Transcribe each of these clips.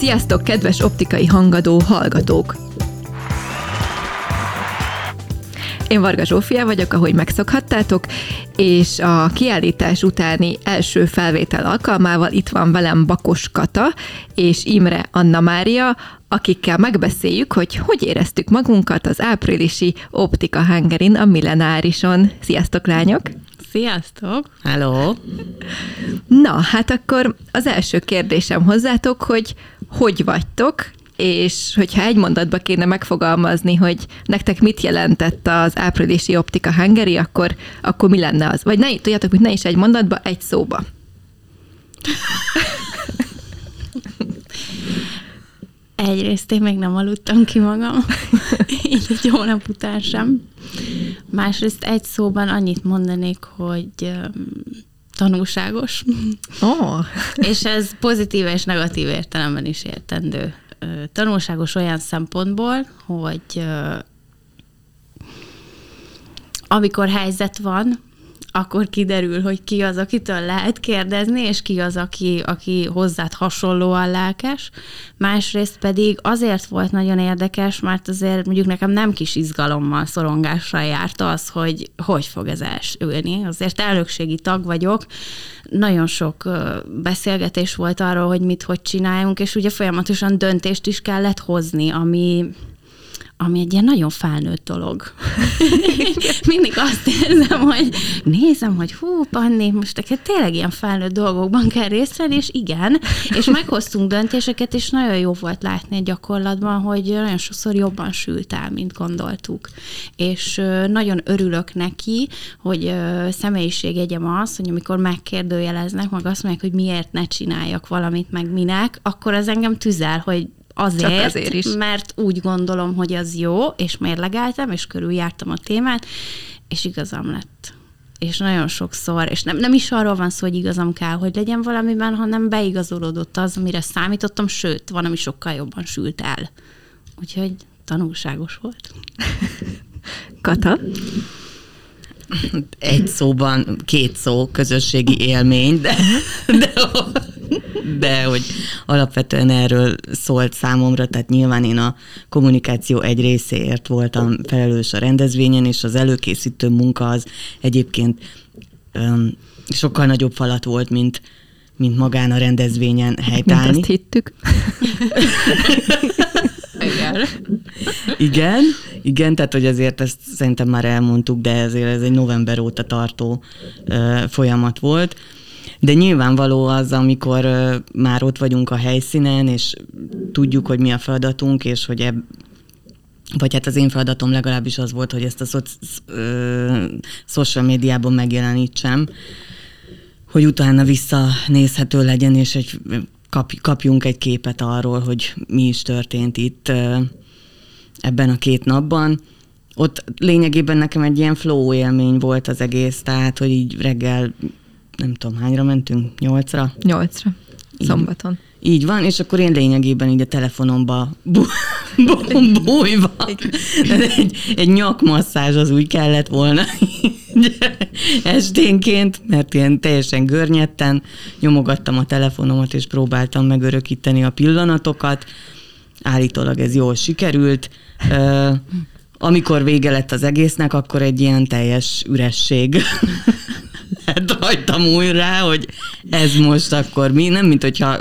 Sziasztok, kedves optikai hangadó hallgatók! Én Varga Zsófia vagyok, ahogy megszokhattátok, és a kiállítás utáni első felvétel alkalmával itt van velem Bakos Kata és Imre Anna Mária, akikkel megbeszéljük, hogy hogy éreztük magunkat az áprilisi Optika Hungarin a millenárison. Sziasztok, lányok! Sziasztok! Hello! Na, hát akkor az első kérdésem hozzátok, hogy hogy vagytok, és hogyha egy mondatba kéne megfogalmazni, hogy nektek mit jelentett az áprilisi Optika Hungary, akkor, akkor mi lenne az? Vagy ne, tudjátok, hogy ne is egy mondatba, egy szóba. Egyrészt én még nem aludtam ki magam, így egy hónap után sem. Másrészt egy szóban annyit mondanék, hogy tanulságos. Oh. és ez pozitív és negatív értelemben is értendő. Tanulságos olyan szempontból, hogy amikor helyzet van, akkor kiderül, hogy ki az, akitől lehet kérdezni, és ki az, aki, aki hozzád hasonlóan lelkes. Másrészt pedig azért volt nagyon érdekes, mert azért mondjuk nekem nem kis izgalommal, szorongással járt az, hogy hogy fog ez elsülni. Azért elnökségi tag vagyok, nagyon sok beszélgetés volt arról, hogy mit, hogy csináljunk, és ugye folyamatosan döntést is kellett hozni, ami ami egy ilyen nagyon felnőtt dolog. Mindig azt érzem, hogy nézem, hogy hú, Panni, most neked tényleg ilyen felnőtt dolgokban kell részt venni, és igen, és meghoztunk döntéseket, és nagyon jó volt látni a gyakorlatban, hogy nagyon sokszor jobban sült el, mint gondoltuk. És nagyon örülök neki, hogy személyiségjegyem az, hogy amikor megkérdőjeleznek, meg azt mondják, hogy miért ne csináljak valamit, meg minek, akkor az engem tüzel, hogy Azért, Csak azért is. mert úgy gondolom, hogy az jó, és mérlegeltem, és körüljártam a témát, és igazam lett. És nagyon sokszor, és nem, nem is arról van szó, hogy igazam kell, hogy legyen valamiben, hanem beigazolódott az, amire számítottam, sőt, van, ami sokkal jobban sült el. Úgyhogy tanulságos volt. Kata? Egy szóban, két szó, közösségi élmény, de, de de hogy alapvetően erről szólt számomra, tehát nyilván én a kommunikáció egy részéért voltam felelős a rendezvényen, és az előkészítő munka az egyébként öm, sokkal nagyobb falat volt, mint, mint magán a rendezvényen helytállni. Mint azt hittük. igen. Igen, igen, tehát hogy azért ezt szerintem már elmondtuk, de ezért ez egy november óta tartó uh, folyamat volt. De nyilvánvaló az, amikor már ott vagyunk a helyszínen, és tudjuk, hogy mi a feladatunk, és hogy ebb, vagy hát az én feladatom legalábbis az volt, hogy ezt a szoci, ö, social médiában megjelenítsem, hogy utána visszanézhető legyen, és egy, kapjunk egy képet arról, hogy mi is történt itt ebben a két napban. Ott lényegében nekem egy ilyen flow élmény volt az egész, tehát, hogy így reggel nem tudom, hányra mentünk? Nyolcra? Nyolcra. Szombaton. Így, így van, és akkor én lényegében így a telefonomba bújva. egy, egy nyakmasszázs az úgy kellett volna esténként, mert ilyen teljesen görnyetten nyomogattam a telefonomat, és próbáltam megörökíteni a pillanatokat. Állítólag ez jól sikerült. Amikor vége lett az egésznek, akkor egy ilyen teljes üresség lett rajtam újra, hogy ez most akkor mi, nem mint hogyha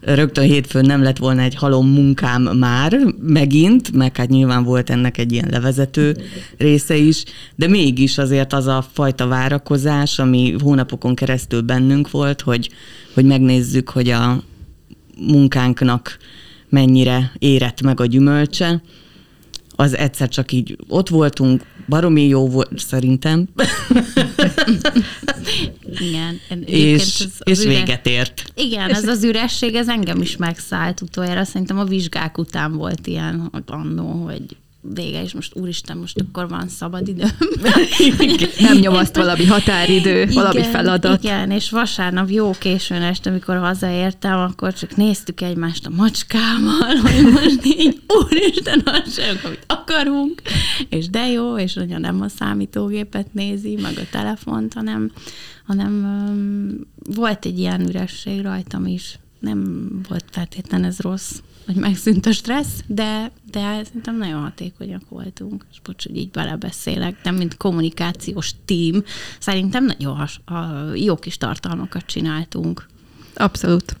rögtön hétfőn nem lett volna egy halom munkám már megint, meg hát nyilván volt ennek egy ilyen levezető része is, de mégis azért az a fajta várakozás, ami hónapokon keresztül bennünk volt, hogy, hogy megnézzük, hogy a munkánknak mennyire érett meg a gyümölcse, az egyszer csak így ott voltunk, baromi jó volt szerintem. Igen. És, az, az és üres... véget ért. Igen, ez az üresség, ez engem is megszállt utoljára. Szerintem a vizsgák után volt ilyen annó, hogy vége, és most úristen, most akkor van szabad idő. Nem nyomaszt valami határidő, igen, valami feladat. Igen, és vasárnap jó későn este, amikor hazaértem, akkor csak néztük egymást a macskámmal, hogy most így úristen, az sem, amit akarunk, és de jó, és nagyon nem a számítógépet nézi, meg a telefont, hanem, hanem um, volt egy ilyen üresség rajtam is. nem volt feltétlen ez rossz, hogy megszűnt a stressz, de, de szerintem nagyon hatékonyak voltunk, és bocs, hogy így belebeszélek, de mint kommunikációs tím, szerintem nagyon has, a, jó kis tartalmakat csináltunk. Abszolút.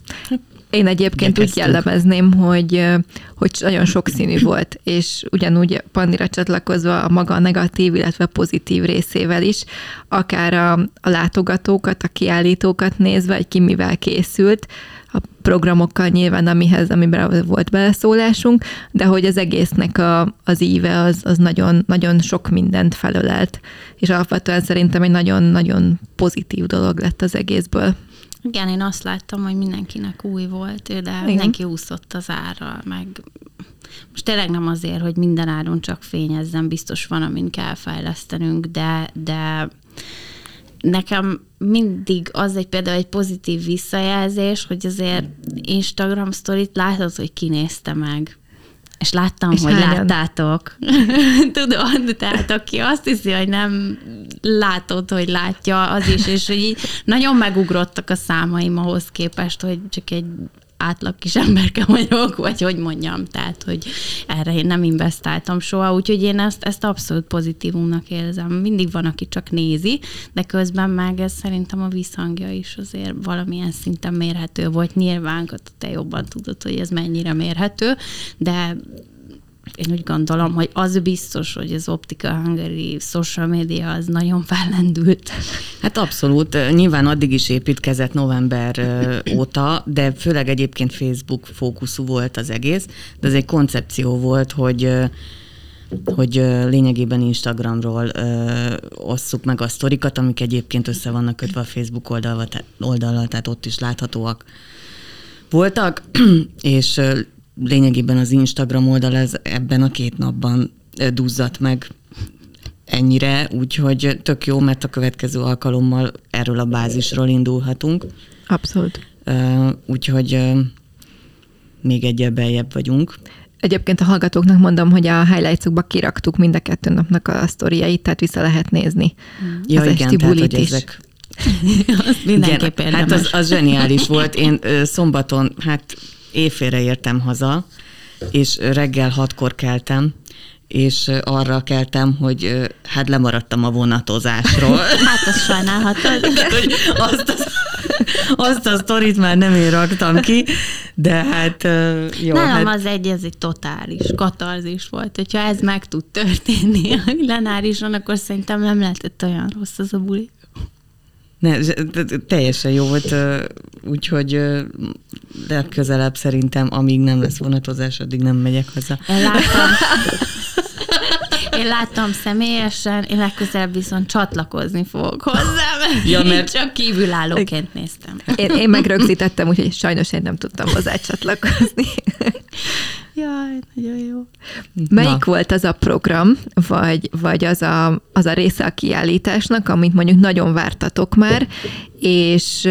Én egyébként úgy jellemezném, hogy, hogy nagyon sokszínű volt, és ugyanúgy Pandira csatlakozva a maga negatív, illetve pozitív részével is, akár a, a látogatókat, a kiállítókat nézve, hogy ki mivel készült, a programokkal nyilván, amihez, amiben volt beleszólásunk, de hogy az egésznek a, az íve az, az nagyon, nagyon sok mindent felölelt, és alapvetően szerintem egy nagyon-nagyon pozitív dolog lett az egészből. Igen, én azt láttam, hogy mindenkinek új volt, de Igen. mindenki úszott az árral, meg most tényleg nem azért, hogy minden áron csak fényezzen, biztos van, amin kell fejlesztenünk, de, de nekem mindig az egy például egy pozitív visszajelzés, hogy azért Instagram sztorit látod, hogy kinézte meg. És láttam, és hogy hányan? láttátok. Tudod, tehát aki azt hiszi, hogy nem látod, hogy látja, az is, és hogy így nagyon megugrottak a számaim ahhoz képest, hogy csak egy átlag kis emberke vagyok, vagy hogy mondjam, tehát, hogy erre én nem investáltam soha, úgyhogy én ezt, ezt abszolút pozitívumnak érzem. Mindig van, aki csak nézi, de közben meg ez szerintem a visszhangja is azért valamilyen szinten mérhető volt. Nyilván, te jobban tudod, hogy ez mennyire mérhető, de én úgy gondolom, hogy az biztos, hogy az Optika Hungary social media az nagyon fellendült. Hát abszolút. Nyilván addig is építkezett november óta, de főleg egyébként Facebook fókuszú volt az egész, de ez egy koncepció volt, hogy hogy lényegében Instagramról ö, osszuk meg a sztorikat, amik egyébként össze vannak kötve a Facebook oldalval, oldalal, tehát ott is láthatóak voltak, és lényegében az Instagram oldal ez ebben a két napban duzzadt meg ennyire, úgyhogy tök jó, mert a következő alkalommal erről a bázisról indulhatunk. Abszolút. Úgyhogy még egyel beljebb vagyunk. Egyébként a hallgatóknak mondom, hogy a highlights kiraktuk mind a kettő napnak a sztoriait, tehát vissza lehet nézni. Ja, az igen, tehát, hogy is. ezek Azt mindenképp Igen, Hát az, az zseniális volt. Én szombaton, hát éjfélre értem haza, és reggel hatkor keltem, és arra keltem, hogy hát lemaradtam a vonatozásról. Hát azt sajnálhatod. hogy azt, az, azt a sztorit már nem én raktam ki, de hát jó. Nálam hát... az egy, ez egy totális katarzis volt. Hogyha ez meg tud történni a lenárison, akkor szerintem nem lehetett olyan rossz az a buli. Ne, teljesen jó volt, úgyhogy legközelebb szerintem, amíg nem lesz vonatozás, addig nem megyek haza. Én láttam, én láttam személyesen, én legközelebb viszont csatlakozni fogok hozzá, mert, ja, mert... csak kívülállóként néztem. Én, én megrögzítettem, úgyhogy sajnos én nem tudtam hozzá csatlakozni. Jaj, nagyon jó. Melyik Na. volt az a program, vagy, vagy az, a, az a része a kiállításnak, amit mondjuk nagyon vártatok már, és,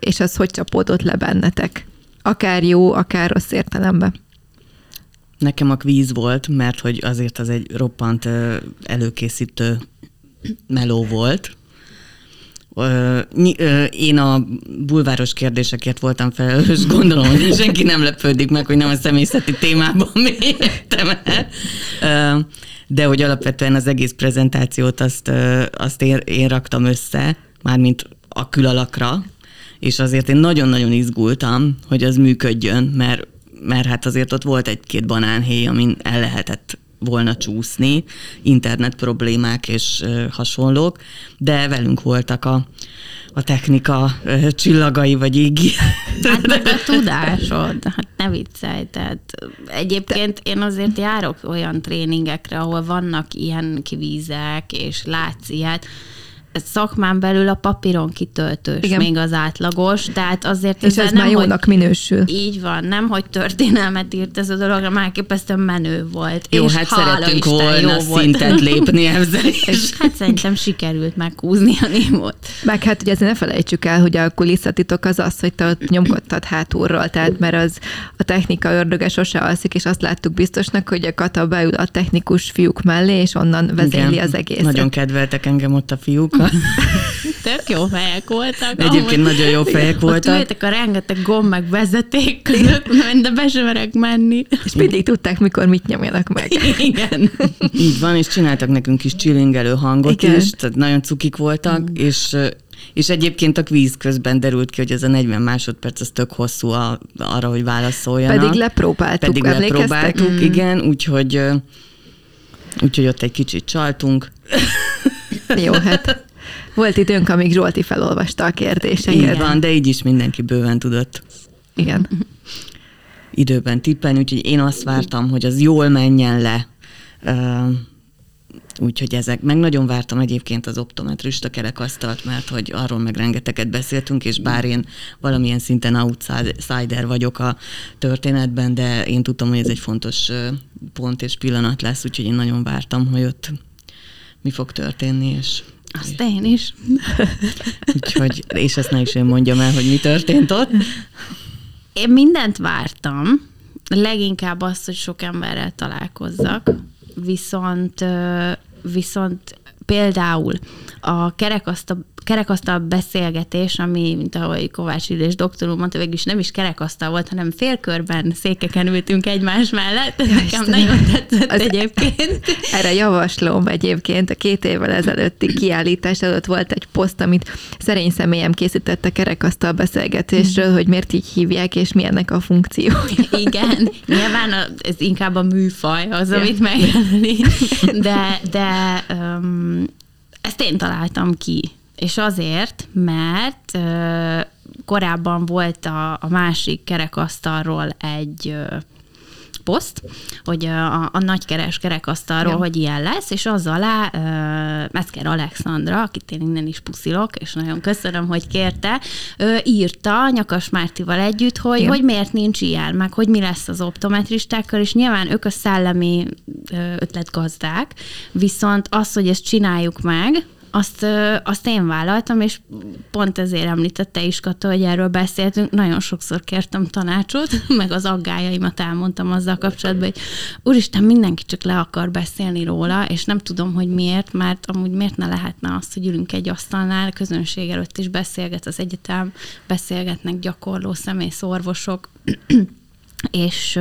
és az hogy csapódott le bennetek? Akár jó, akár rossz értelemben. Nekem a kvíz volt, mert hogy azért az egy roppant előkészítő meló volt, én a bulváros kérdésekért voltam felelős, gondolom, hogy senki nem lepődik meg, hogy nem a személyzeti témában mélyedtem. De hogy alapvetően az egész prezentációt azt, azt én, én raktam össze, mármint a külalakra, és azért én nagyon-nagyon izgultam, hogy az működjön, mert, mert hát azért ott volt egy-két banánhéj, amin el lehetett volna csúszni, internet problémák és hasonlók, de velünk voltak a, a technika csillagai vagy égi. Hát meg a tudásod, hát ne viccelj, tehát egyébként én azért járok olyan tréningekre, ahol vannak ilyen kvízek, és látsz ilyet, szakmán belül a papíron kitöltős Igen. még az átlagos, tehát azért És ez nem, már jónak hogy, minősül. Így van, nem, hogy történelmet írt ez a dolog, hanem elképesztően menő volt. Jó, és hát szerettünk Isten, volna jó szintet volt. lépni ezzel is. És hát szerintem sikerült meghúzni a némot. Meg hát ugye ezért ne felejtsük el, hogy a kulisszatitok az az, hogy te ott nyomkodtad hátulról, tehát mert az a technika ördöge sose alszik, és azt láttuk biztosnak, hogy a Kata beül a technikus fiúk mellé, és onnan vezéli Igen, az egészet. Nagyon kedveltek engem ott a fiúk. Tök jó fejek voltak. De egyébként amúgy. nagyon jó fejek Ott voltak. ültek a rengeteg gomb meg vezeték között, de be sem merek menni. És mindig tudták, mikor mit nyomjanak meg. Igen. Így van, és csináltak nekünk is csillingelő hangot Igen. is, tehát nagyon cukik voltak, és és egyébként a kvíz közben derült ki, hogy ez a 40 másodperc az tök hosszú a, arra, hogy válaszoljanak. Pedig lepróbáltuk, Pedig lepróbáltuk, Mm. igen, úgyhogy, úgyhogy ott egy kicsit csaltunk. Jó, hát volt időnk, amíg Zsolti felolvasta a kérdéseket. Így van, de így is mindenki bőven tudott Igen. időben tippelni, úgyhogy én azt vártam, hogy az jól menjen le. Úgyhogy ezek, meg nagyon vártam egyébként az optometrista kerekasztalt, mert hogy arról meg rengeteget beszéltünk, és bár én valamilyen szinten outsider vagyok a történetben, de én tudtam, hogy ez egy fontos pont és pillanat lesz, úgyhogy én nagyon vártam, hogy ott mi fog történni, és Azt én is. úgyhogy, és ezt ne is én mondjam el, hogy mi történt ott. Én mindent vártam, leginkább azt, hogy sok emberrel találkozzak, viszont, viszont például a kerekasztal, kerekasztal beszélgetés, ami, mint ahogy Kovács Illés doktor úr mondta, végül is nem is kerekasztal volt, hanem félkörben székeken ültünk egymás mellett. Ez nekem Istenem. nagyon tetszett Az- egyébként. Erre javaslom egyébként, a két évvel ezelőtti kiállítás előtt volt egy poszt, amit szerény személyem készített a kerekasztal beszélgetésről, hogy miért így hívják, és mi ennek a funkciója. Igen, nyilván a, ez inkább a műfaj az, Ja. amit megjelölik, de, de um, ezt én találtam ki. És azért, mert ö, korábban volt a, a másik kerekasztalról egy ö, poszt, hogy a, a nagykeres kerekasztalról, Ja. hogy ilyen lesz, és az alá uh, Metzger Alexandra, akit én innen is puszilok, és nagyon köszönöm, hogy kérte, ö, írta Nyakas Mártival együtt, hogy, Igen. hogy miért nincs ilyen, meg hogy mi lesz az optometristákkal, és nyilván ők a szellemi ö, ötletgazdák, viszont az, hogy ezt csináljuk meg, azt, azt én vállaltam, és pont ezért említette is Kata, hogy erről beszéltünk. Nagyon sokszor kértem tanácsot, meg az aggájaimat elmondtam azzal kapcsolatban, hogy úristen, mindenki csak le akar beszélni róla, és nem tudom, hogy miért, mert amúgy miért ne lehetne azt, hogy ülünk egy asztalnál, közönség előtt is beszélget az egyetem, beszélgetnek gyakorló szemész orvosok, és,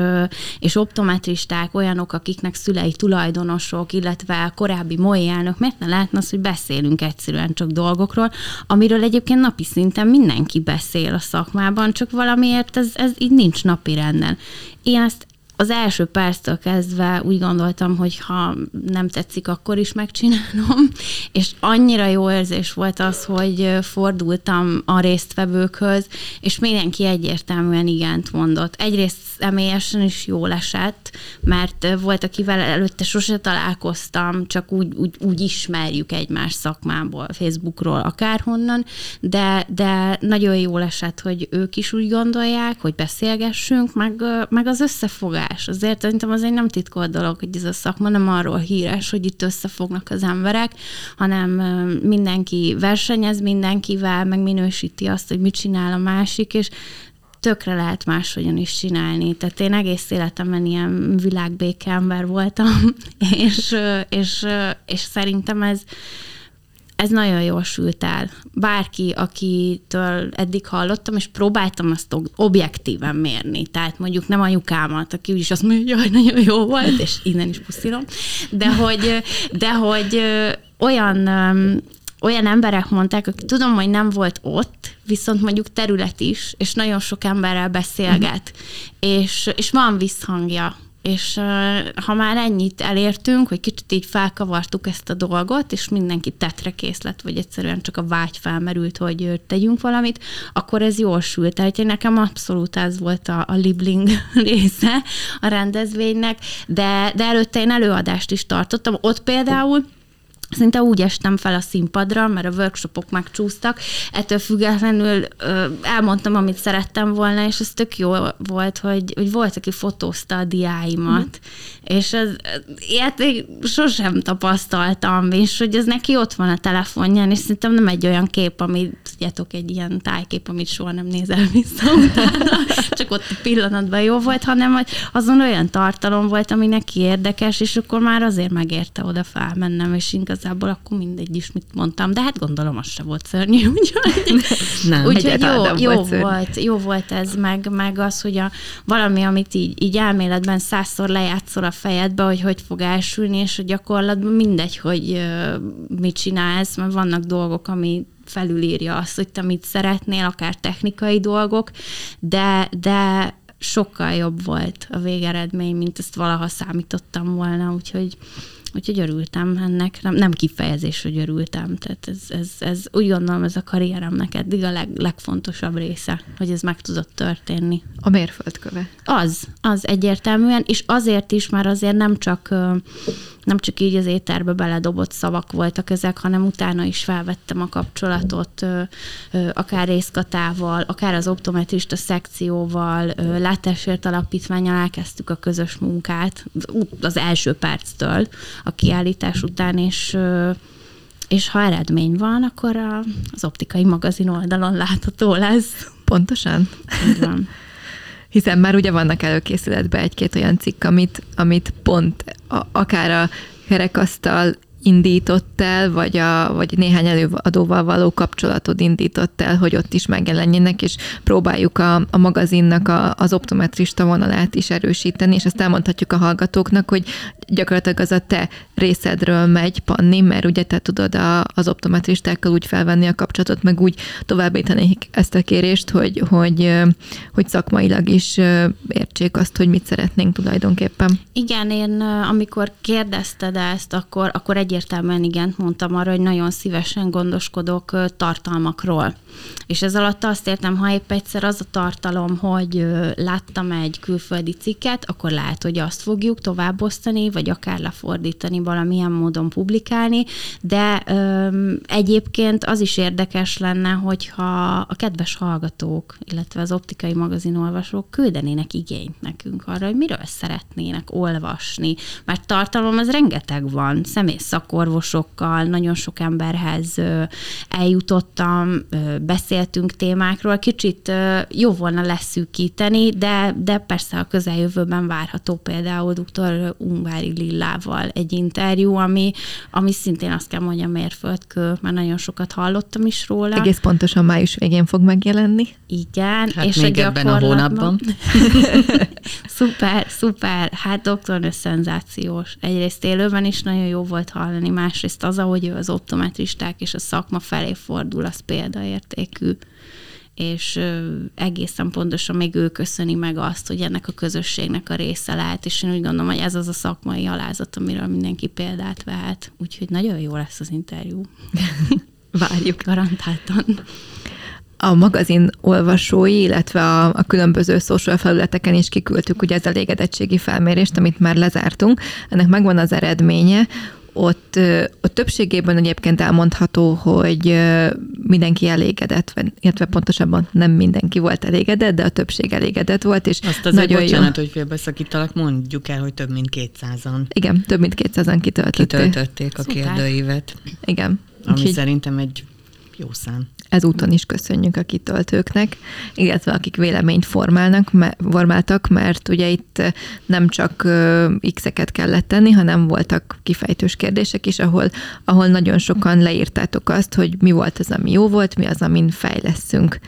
és optometristák, olyanok, akiknek szülei tulajdonosok, illetve korábbi MOI elnök, miért ne lehetne az, hogy beszélünk egyszerűen csak dolgokról, amiről egyébként napi szinten mindenki beszél a szakmában, csak valamiért ez, ez így nincs napi renden. Én ezt az első perctől kezdve úgy gondoltam, hogy ha nem tetszik, akkor is megcsinálom, és annyira jó érzés volt az, hogy fordultam a résztvevőkhöz, és mindenki egyértelműen igent mondott. Egyrészt személyesen is jól esett, mert volt, akivel előtte sose találkoztam, csak úgy, úgy, úgy ismerjük egymás szakmából, Facebookról, akárhonnan, de, de nagyon jól esett, hogy ők is úgy gondolják, hogy beszélgessünk, meg, meg az összefogás. Azért szerintem az egy nem titkolt dolog, hogy ez a szakma nem arról híres, hogy itt összefognak az emberek, hanem mindenki versenyez mindenkivel, meg minősíti azt, hogy mit csinál a másik, és tökre lehet máshogyan is csinálni. Tehát én egész életemben ilyen világbéke ember voltam, és, és, és szerintem ez, ez nagyon jól sült el. Bárki, akitől eddig hallottam, és próbáltam azt ob- objektíven mérni. Tehát mondjuk nem anyukámat, aki úgyis azt mondja, hogy nagyon jó volt, és innen is puszilom, de hogy, de hogy olyan olyan emberek mondták, akik tudom, hogy nem volt ott, viszont mondjuk terület is, és nagyon sok emberrel beszélget, és, és van visszhangja. És ha már ennyit elértünk, hogy kicsit így felkavartuk ezt a dolgot, és mindenki tetre kész lett, vagy egyszerűen csak a vágy felmerült, hogy tegyünk valamit, akkor ez jól sült. Tehát nekem abszolút ez volt a, a libling része a rendezvénynek, de, de előtte én előadást is tartottam. Ott például Szinte úgy estem fel a színpadra, mert a workshopok megcsúsztak. Ettől függetlenül elmondtam, amit szerettem volna, és ez tök jó volt, hogy, hogy volt, aki fotózta a diáimat. Mm. És ez, ilyet még sosem tapasztaltam, és hogy ez neki ott van a telefonján, és szerintem nem egy olyan kép, amit kapjatok egy ilyen tájkép, amit soha nem nézel vissza utána, csak ott a pillanatban jó volt, hanem hogy azon olyan tartalom volt, ami neki érdekes, és akkor már azért megérte oda felmennem, és igazából akkor mindegy is, mit mondtam, de hát gondolom az se volt szörnyű, úgyhogy, nem, úgyhogy jó, jó, volt, volt, jó volt ez, meg, meg az, hogy a, valami, amit így, így elméletben százszor lejátszol a fejedbe, hogy hogy fog elsülni, és a gyakorlatban mindegy, hogy mit csinálsz, mert vannak dolgok, ami felülírja azt, hogy te mit szeretnél, akár technikai dolgok, de, de sokkal jobb volt a végeredmény, mint ezt valaha számítottam volna, úgyhogy Úgyhogy örültem ennek, nem, nem kifejezés, hogy örültem. Tehát ez, ez, ez úgy gondolom, ez a karrieremnek eddig a leg, legfontosabb része, hogy ez meg tudott történni. A mérföldköve. Az, az egyértelműen, és azért is, már azért nem csak nem csak így az éterbe beledobott szavak voltak ezek, hanem utána is felvettem a kapcsolatot akár részkatával, akár az optometrista szekcióval, látásért alapítványal elkezdtük a közös munkát az első perctől a kiállítás után, és és ha eredmény van, akkor a, az optikai magazin oldalon látható lesz. Pontosan. Így van. Hiszen már ugye vannak előkészületben egy-két olyan cikk, amit, amit pont a, akár a kerekasztal indított el, vagy, a, vagy néhány előadóval való kapcsolatod indított el, hogy ott is megjelenjenek, és próbáljuk a, a magazinnak a, az optometrista vonalát is erősíteni, és azt elmondhatjuk a hallgatóknak, hogy gyakorlatilag az a te részedről megy, Panni, mert ugye te tudod a, az optometristákkal úgy felvenni a kapcsolatot, meg úgy továbbítani ezt a kérést, hogy, hogy, hogy szakmailag is értsék azt, hogy mit szeretnénk tulajdonképpen. Igen, én amikor kérdezted ezt, akkor, akkor egy egyértelműen igent mondtam arra, hogy nagyon szívesen gondoskodok tartalmakról. És ez alatt azt értem, ha épp egyszer az a tartalom, hogy láttam egy külföldi cikket, akkor lehet, hogy azt fogjuk továbbosztani, vagy akár lefordítani, valamilyen módon publikálni, de ö, egyébként az is érdekes lenne, hogyha a kedves hallgatók, illetve az optikai magazin olvasók küldenének igényt nekünk arra, hogy miről szeretnének olvasni, mert tartalom az rengeteg van, szemész szakorvosokkal, nagyon sok emberhez eljutottam, beszéltünk témákról, kicsit jó volna leszűkíteni, de, de persze a közeljövőben várható például dr. Ungvári Lillával egy interjú, ami, ami szintén azt kell mondjam mérföldkő, mert nagyon sokat hallottam is róla. Egész pontosan május végén fog megjelenni. Igen. Hát és még a ebben a hónapban. szuper, szuper. Hát doktornő szenzációs. Egyrészt élőben is nagyon jó volt hallani, másrészt az, ahogy ő az optometristák és a szakma felé fordul, az példaértékű és egészen pontosan még ő köszöni meg azt, hogy ennek a közösségnek a része lehet, és én úgy gondolom, hogy ez az a szakmai alázat, amiről mindenki példát vehet. Úgyhogy nagyon jó lesz az interjú. Várjuk. Garantáltan a magazin olvasói, illetve a, a különböző social felületeken is kiküldtük ugye az elégedettségi felmérést, amit már lezártunk. Ennek megvan az eredménye, ott, ott többségében egyébként elmondható, hogy mindenki elégedett, illetve pontosabban nem mindenki volt elégedett, de a többség elégedett volt, és Azt azért nagyon bocsánat, jó. hogy félbeszakítalak, mondjuk el, hogy több mint 200-an. Igen, több mint 200-an kitöltötték. Kitöltötték a Szuper. kérdőívet. Igen. Ami Úgyhogy... szerintem egy jó szám ezúton is köszönjük a kitöltőknek, illetve akik véleményt formálnak, formáltak, mert ugye itt nem csak X-eket kellett tenni, hanem voltak kifejtős kérdések is, ahol, ahol nagyon sokan leírtátok azt, hogy mi volt az, ami jó volt, mi az, amin fejleszünk.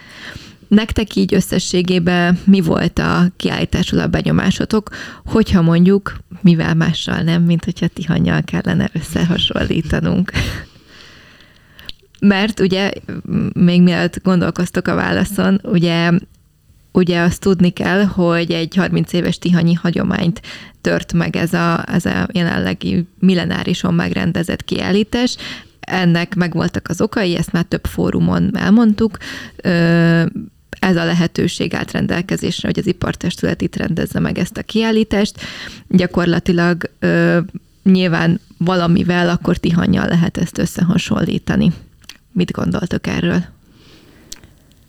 Nektek így összességében mi volt a kiállításról a benyomásotok, hogyha mondjuk mivel mással nem, mint hogyha Tihanyjal kellene összehasonlítanunk? Mert ugye, még mielőtt gondolkoztok a válaszon, ugye ugye azt tudni kell, hogy egy 30 éves tihanyi hagyományt tört meg ez a, ez a jelenlegi millenárison megrendezett kiállítás. Ennek megvoltak az okai, ezt már több fórumon elmondtuk. Ez a lehetőség állt rendelkezésre, hogy az ipartestület itt rendezze meg ezt a kiállítást. Gyakorlatilag nyilván valamivel akkor tihanyjal lehet ezt összehasonlítani. Mit gondoltok erről?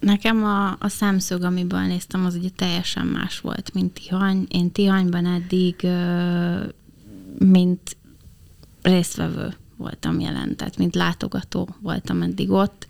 Nekem a, a szemszög, amiből néztem, az ugye teljesen más volt, mint Tihany. Én Tihanyban eddig, mint résztvevő voltam jelen, tehát mint látogató voltam eddig ott.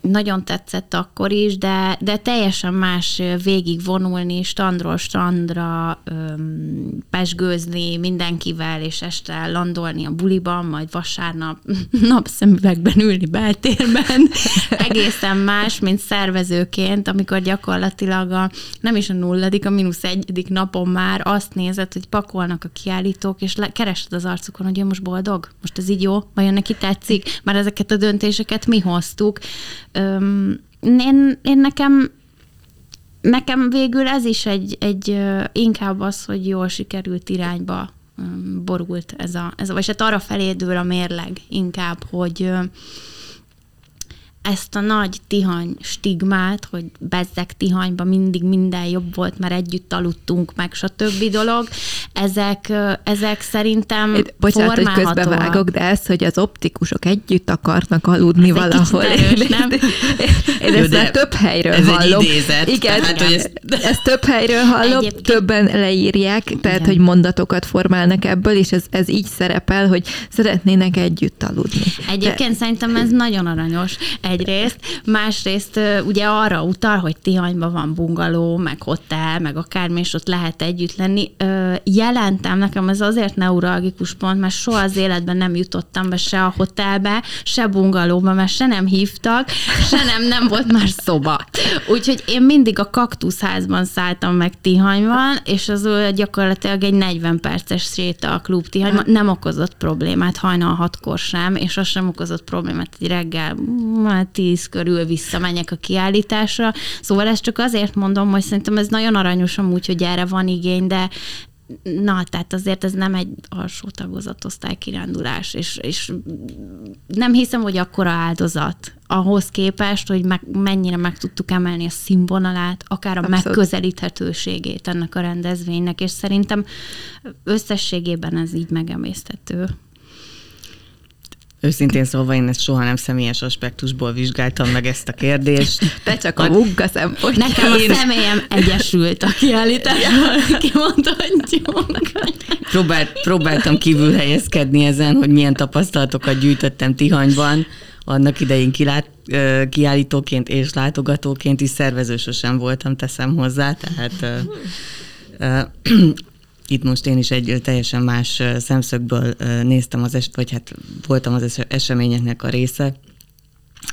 Nagyon tetszett akkor is, de, de teljesen más végig vonulni, strandról strandra, öm, pesgőzni mindenkivel, és este landolni a buliban, majd vasárnap napszemüvegben ülni beltérben. Egészen más, mint szervezőként, amikor gyakorlatilag a, nem is a nulladik, a mínusz egyedik napon már azt nézed, hogy pakolnak a kiállítók, és le, keresed az arcukon, hogy ő most boldog, most ez így jó, vajon neki tetszik, már ezeket a döntéseket mi hoztuk, Öm, én, én nekem nekem végül ez is egy, egy inkább az, hogy jól sikerült irányba borult ez a, ez a vagy hát arra felé a mérleg inkább, hogy ezt a nagy tihany stigmát, hogy bezzek tihanyba mindig minden jobb volt, mert együtt aludtunk, meg stb. dolog, ezek, ezek szerintem Én, Bocsánat, hogy közbevágok, de ez, hogy az optikusok együtt akarnak aludni ez valahol. Erős, nem? Én ezt már több helyről ez hallom. Egy idézet, Igen, tehát, hogy ezt... ezt több helyről hallom, Egyébként... többen leírják, tehát, Igen. hogy mondatokat formálnak ebből, és ez, ez így szerepel, hogy szeretnének együtt aludni. Egyébként de... szerintem ez nagyon aranyos. Egy egyrészt, másrészt ugye arra utal, hogy Tihanyban van bungaló, meg hotel, meg akármi, és ott lehet együtt lenni. Jelentem, nekem ez azért neuralgikus pont, mert soha az életben nem jutottam be se a hotelbe, se bungalóba, mert se nem hívtak, se nem, nem volt már szoba. Úgyhogy én mindig a kaktuszházban szálltam meg Tihanyban, és az gyakorlatilag egy 40 perces séta a klub Tihanyban. Nem okozott problémát hajnal hatkor sem, és az sem okozott problémát, hogy reggel hát tíz körül visszamenjek a kiállításra. Szóval ezt csak azért mondom, hogy szerintem ez nagyon aranyos amúgy, hogy erre van igény, de Na, tehát azért ez nem egy alsó tagozatosztály kirándulás, és, és nem hiszem, hogy akkora áldozat ahhoz képest, hogy meg, mennyire meg tudtuk emelni a színvonalát, akár a Abszolút. megközelíthetőségét ennek a rendezvénynek, és szerintem összességében ez így megemésztető. Őszintén szólva én ezt soha nem személyes aspektusból vizsgáltam meg ezt a kérdést. Te csak a munka szempont. Nekem a személyem egyesült a kiállításban, kimondhatjuk. Próbált, próbáltam kívül helyezkedni ezen, hogy milyen tapasztalatokat gyűjtöttem Tihanyban, annak idején kilát, kiállítóként és látogatóként is szervező sosem voltam, teszem hozzá, tehát itt most én is egy teljesen más szemszögből néztem az est, vagy hát voltam az eseményeknek a része,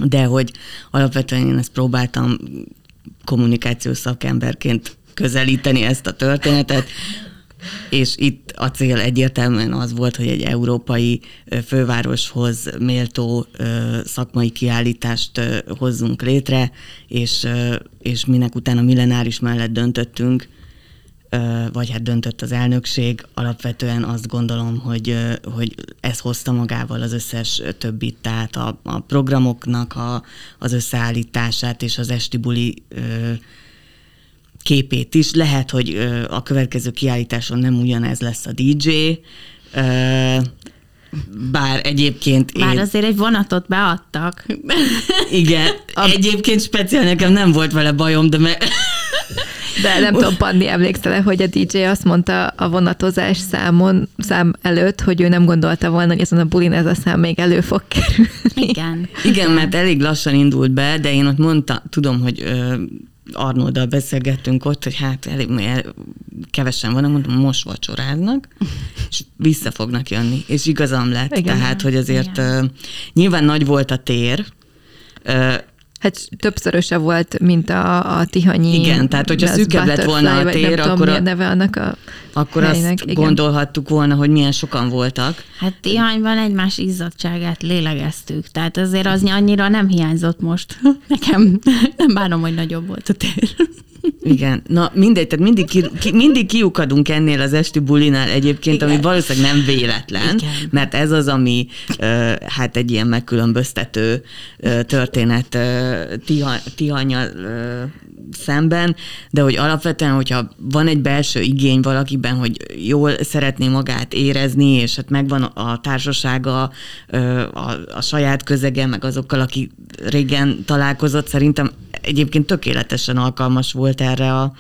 de hogy alapvetően én ezt próbáltam kommunikációs szakemberként közelíteni ezt a történetet, és itt a cél egyértelműen az volt, hogy egy európai fővároshoz méltó szakmai kiállítást hozzunk létre, és, és minek utána millenáris mellett döntöttünk, vagy hát döntött az elnökség, alapvetően azt gondolom, hogy, hogy ez hozta magával az összes többit, tehát a, a programoknak a, az összeállítását és az esti buli képét is. Lehet, hogy a következő kiállításon nem ugyanez lesz a DJ, bár egyébként Bár én... azért egy vonatot beadtak. Igen, egyébként speciál nekem nem volt vele bajom, de meg... De nem tudom, Panni emlékszel hogy a DJ azt mondta a vonatozás számon, szám előtt, hogy ő nem gondolta volna, hogy ezen a bulin ez a szám még elő fog kerülni. Igen. Igen, mert elég lassan indult be, de én ott mondtam, tudom, hogy ö, Arnolddal beszélgettünk ott, hogy hát elég kevesen vannak, mondtam, most vacsoráznak, és vissza fognak jönni. És igazam lett, Igen. tehát, hogy azért Igen. uh, nyilván nagy volt a tér, uh, Hát többszöröse volt, mint a, a Tihanyi. Igen, tehát hogyha szűkebb lett volna a tér, akkor, a, neve annak a akkor helynek, azt igen. gondolhattuk volna, hogy milyen sokan voltak. Hát Tihanyban egymás izzadságát lélegeztük, tehát azért az annyira nem hiányzott most. Nekem nem bánom, hogy nagyobb volt a tér. Igen, na mindegy, tehát mindig, ki, ki, mindig kiukadunk ennél az esti bulinál egyébként, Igen. ami valószínűleg nem véletlen, Igen. mert ez az, ami uh, hát egy ilyen megkülönböztető uh, történet uh, tiha, Tihanya uh, szemben, de hogy alapvetően, hogyha van egy belső igény valakiben, hogy jól szeretné magát érezni, és hát megvan a társasága, a, a saját közege, meg azokkal, aki régen találkozott, szerintem egyébként tökéletesen alkalmas volt erre a,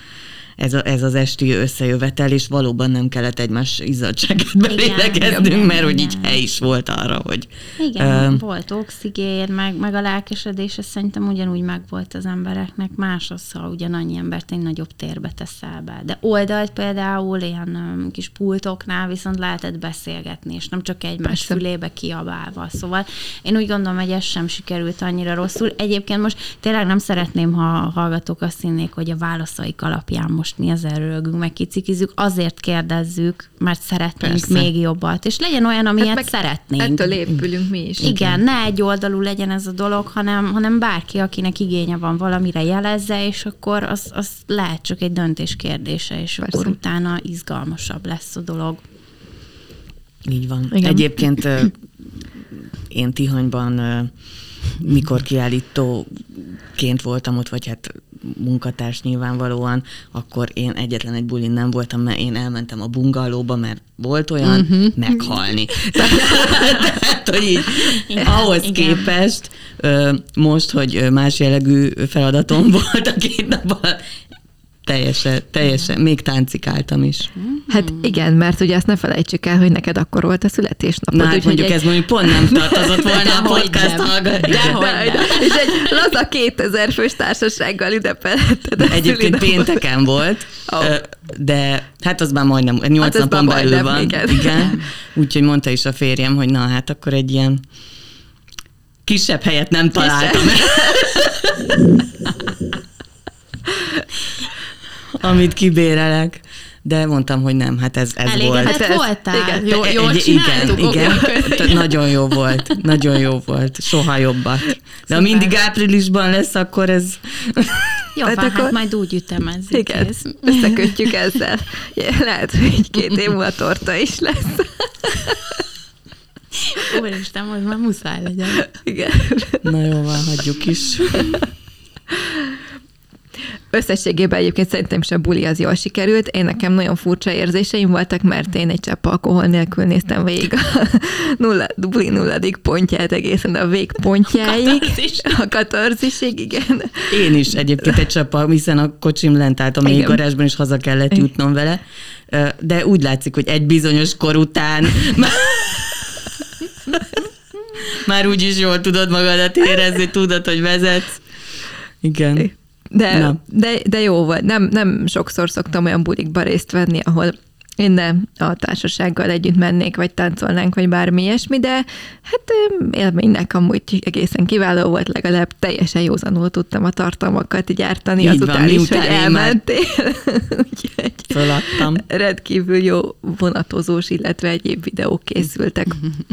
ez, a, ez az esti összejövetel, és valóban nem kellett egymás izzadságát belélegeznünk, mert hogy így hely is volt arra, hogy... Igen, uh, volt oxigén, meg, meg a lelkesedés, ez szerintem ugyanúgy megvolt az embereknek, más az, ha ugyanannyi embert egy nagyobb térbe teszel be. De oldalt például ilyen um, kis pultoknál viszont lehetett beszélgetni, és nem csak egymás Persze. fülébe kiabálva. Szóval én úgy gondolom, hogy ez sem sikerült annyira rosszul. Egyébként most tényleg nem szeretném, ha hallgatók azt hinnék, hogy a válaszaik alapján most mi az rögünk, meg kicikizünk, azért kérdezzük, mert szeretnénk Persze. még jobbat. És legyen olyan, amilyet hát szeretnénk. Ettől épülünk mi is. Igen, ne egy oldalú legyen ez a dolog, hanem, hanem bárki, akinek igénye van valamire jelezze, és akkor az, az lehet csak egy döntés kérdése, és Persze. akkor utána izgalmasabb lesz a dolog. Így van. Igen. Egyébként én Tihanyban mikor kiállítóként voltam ott, vagy hát munkatárs nyilvánvalóan, akkor én egyetlen egy bulin nem voltam, mert én elmentem a bungalóba, mert volt olyan, uh-huh. meghalni. Tehát, hogy így, Igen. ahhoz Igen. képest most, hogy más jellegű feladatom volt a két nap alatt, Teljesen, teljesen, még táncikáltam is. Hát igen, mert ugye azt ne felejtsük el, hogy neked akkor volt a születésnapod. Na, hát mondjuk egy... ez mondjuk pont nem tartozott volna a podcast hallgatni. És egy laza 2000 fős társasággal ünnepelhetted Egyébként pénteken volt, oh. de hát az már majdnem, 8 hát napon belül majdnem, van. Igen. igen. Úgyhogy mondta is a férjem, hogy na hát akkor egy ilyen kisebb helyet nem találtam. amit kibérelek. De mondtam, hogy nem, hát ez, ez Elégedett volt. Hát voltál? Igen, jó, jól egy, igen, igen. Tehát nagyon jó volt, nagyon jó volt, soha jobbat. De Szuper. ha mindig áprilisban lesz, akkor ez... Jó, hát, akkor... hát majd úgy ütemezzük. Igen, kész. összekötjük ezzel. Lehet, hogy két év múlva torta is lesz. Úristen, most már muszáj legyen. Igen. Na jó, van, hagyjuk is. Összességében egyébként szerintem is a buli az jól sikerült. Én nekem nagyon furcsa érzéseim voltak, mert én egy csepp alkohol nélkül néztem végig a nulla, buli nulladik pontját egészen a végpontjáig. Katarzis. A katarzisig, igen. Én is egyébként egy csepp, hiszen a kocsim lent állt a mély garázsban, és haza kellett jutnom vele. De úgy látszik, hogy egy bizonyos kor után már úgy is jól tudod magadat érezni, tudod, hogy vezetsz. Igen. De, de, de jó volt. Nem, nem sokszor szoktam olyan bulikba részt venni, ahol én ne a társasággal együtt mennék, vagy táncolnánk, vagy bármi ilyesmi, de hát élménynek amúgy egészen kiváló volt, legalább teljesen józanul tudtam a tartalmakat gyártani Így azután van, is, hogy elmentél. Úgyhogy Föladtam. rendkívül jó vonatozós, illetve egyéb videók készültek.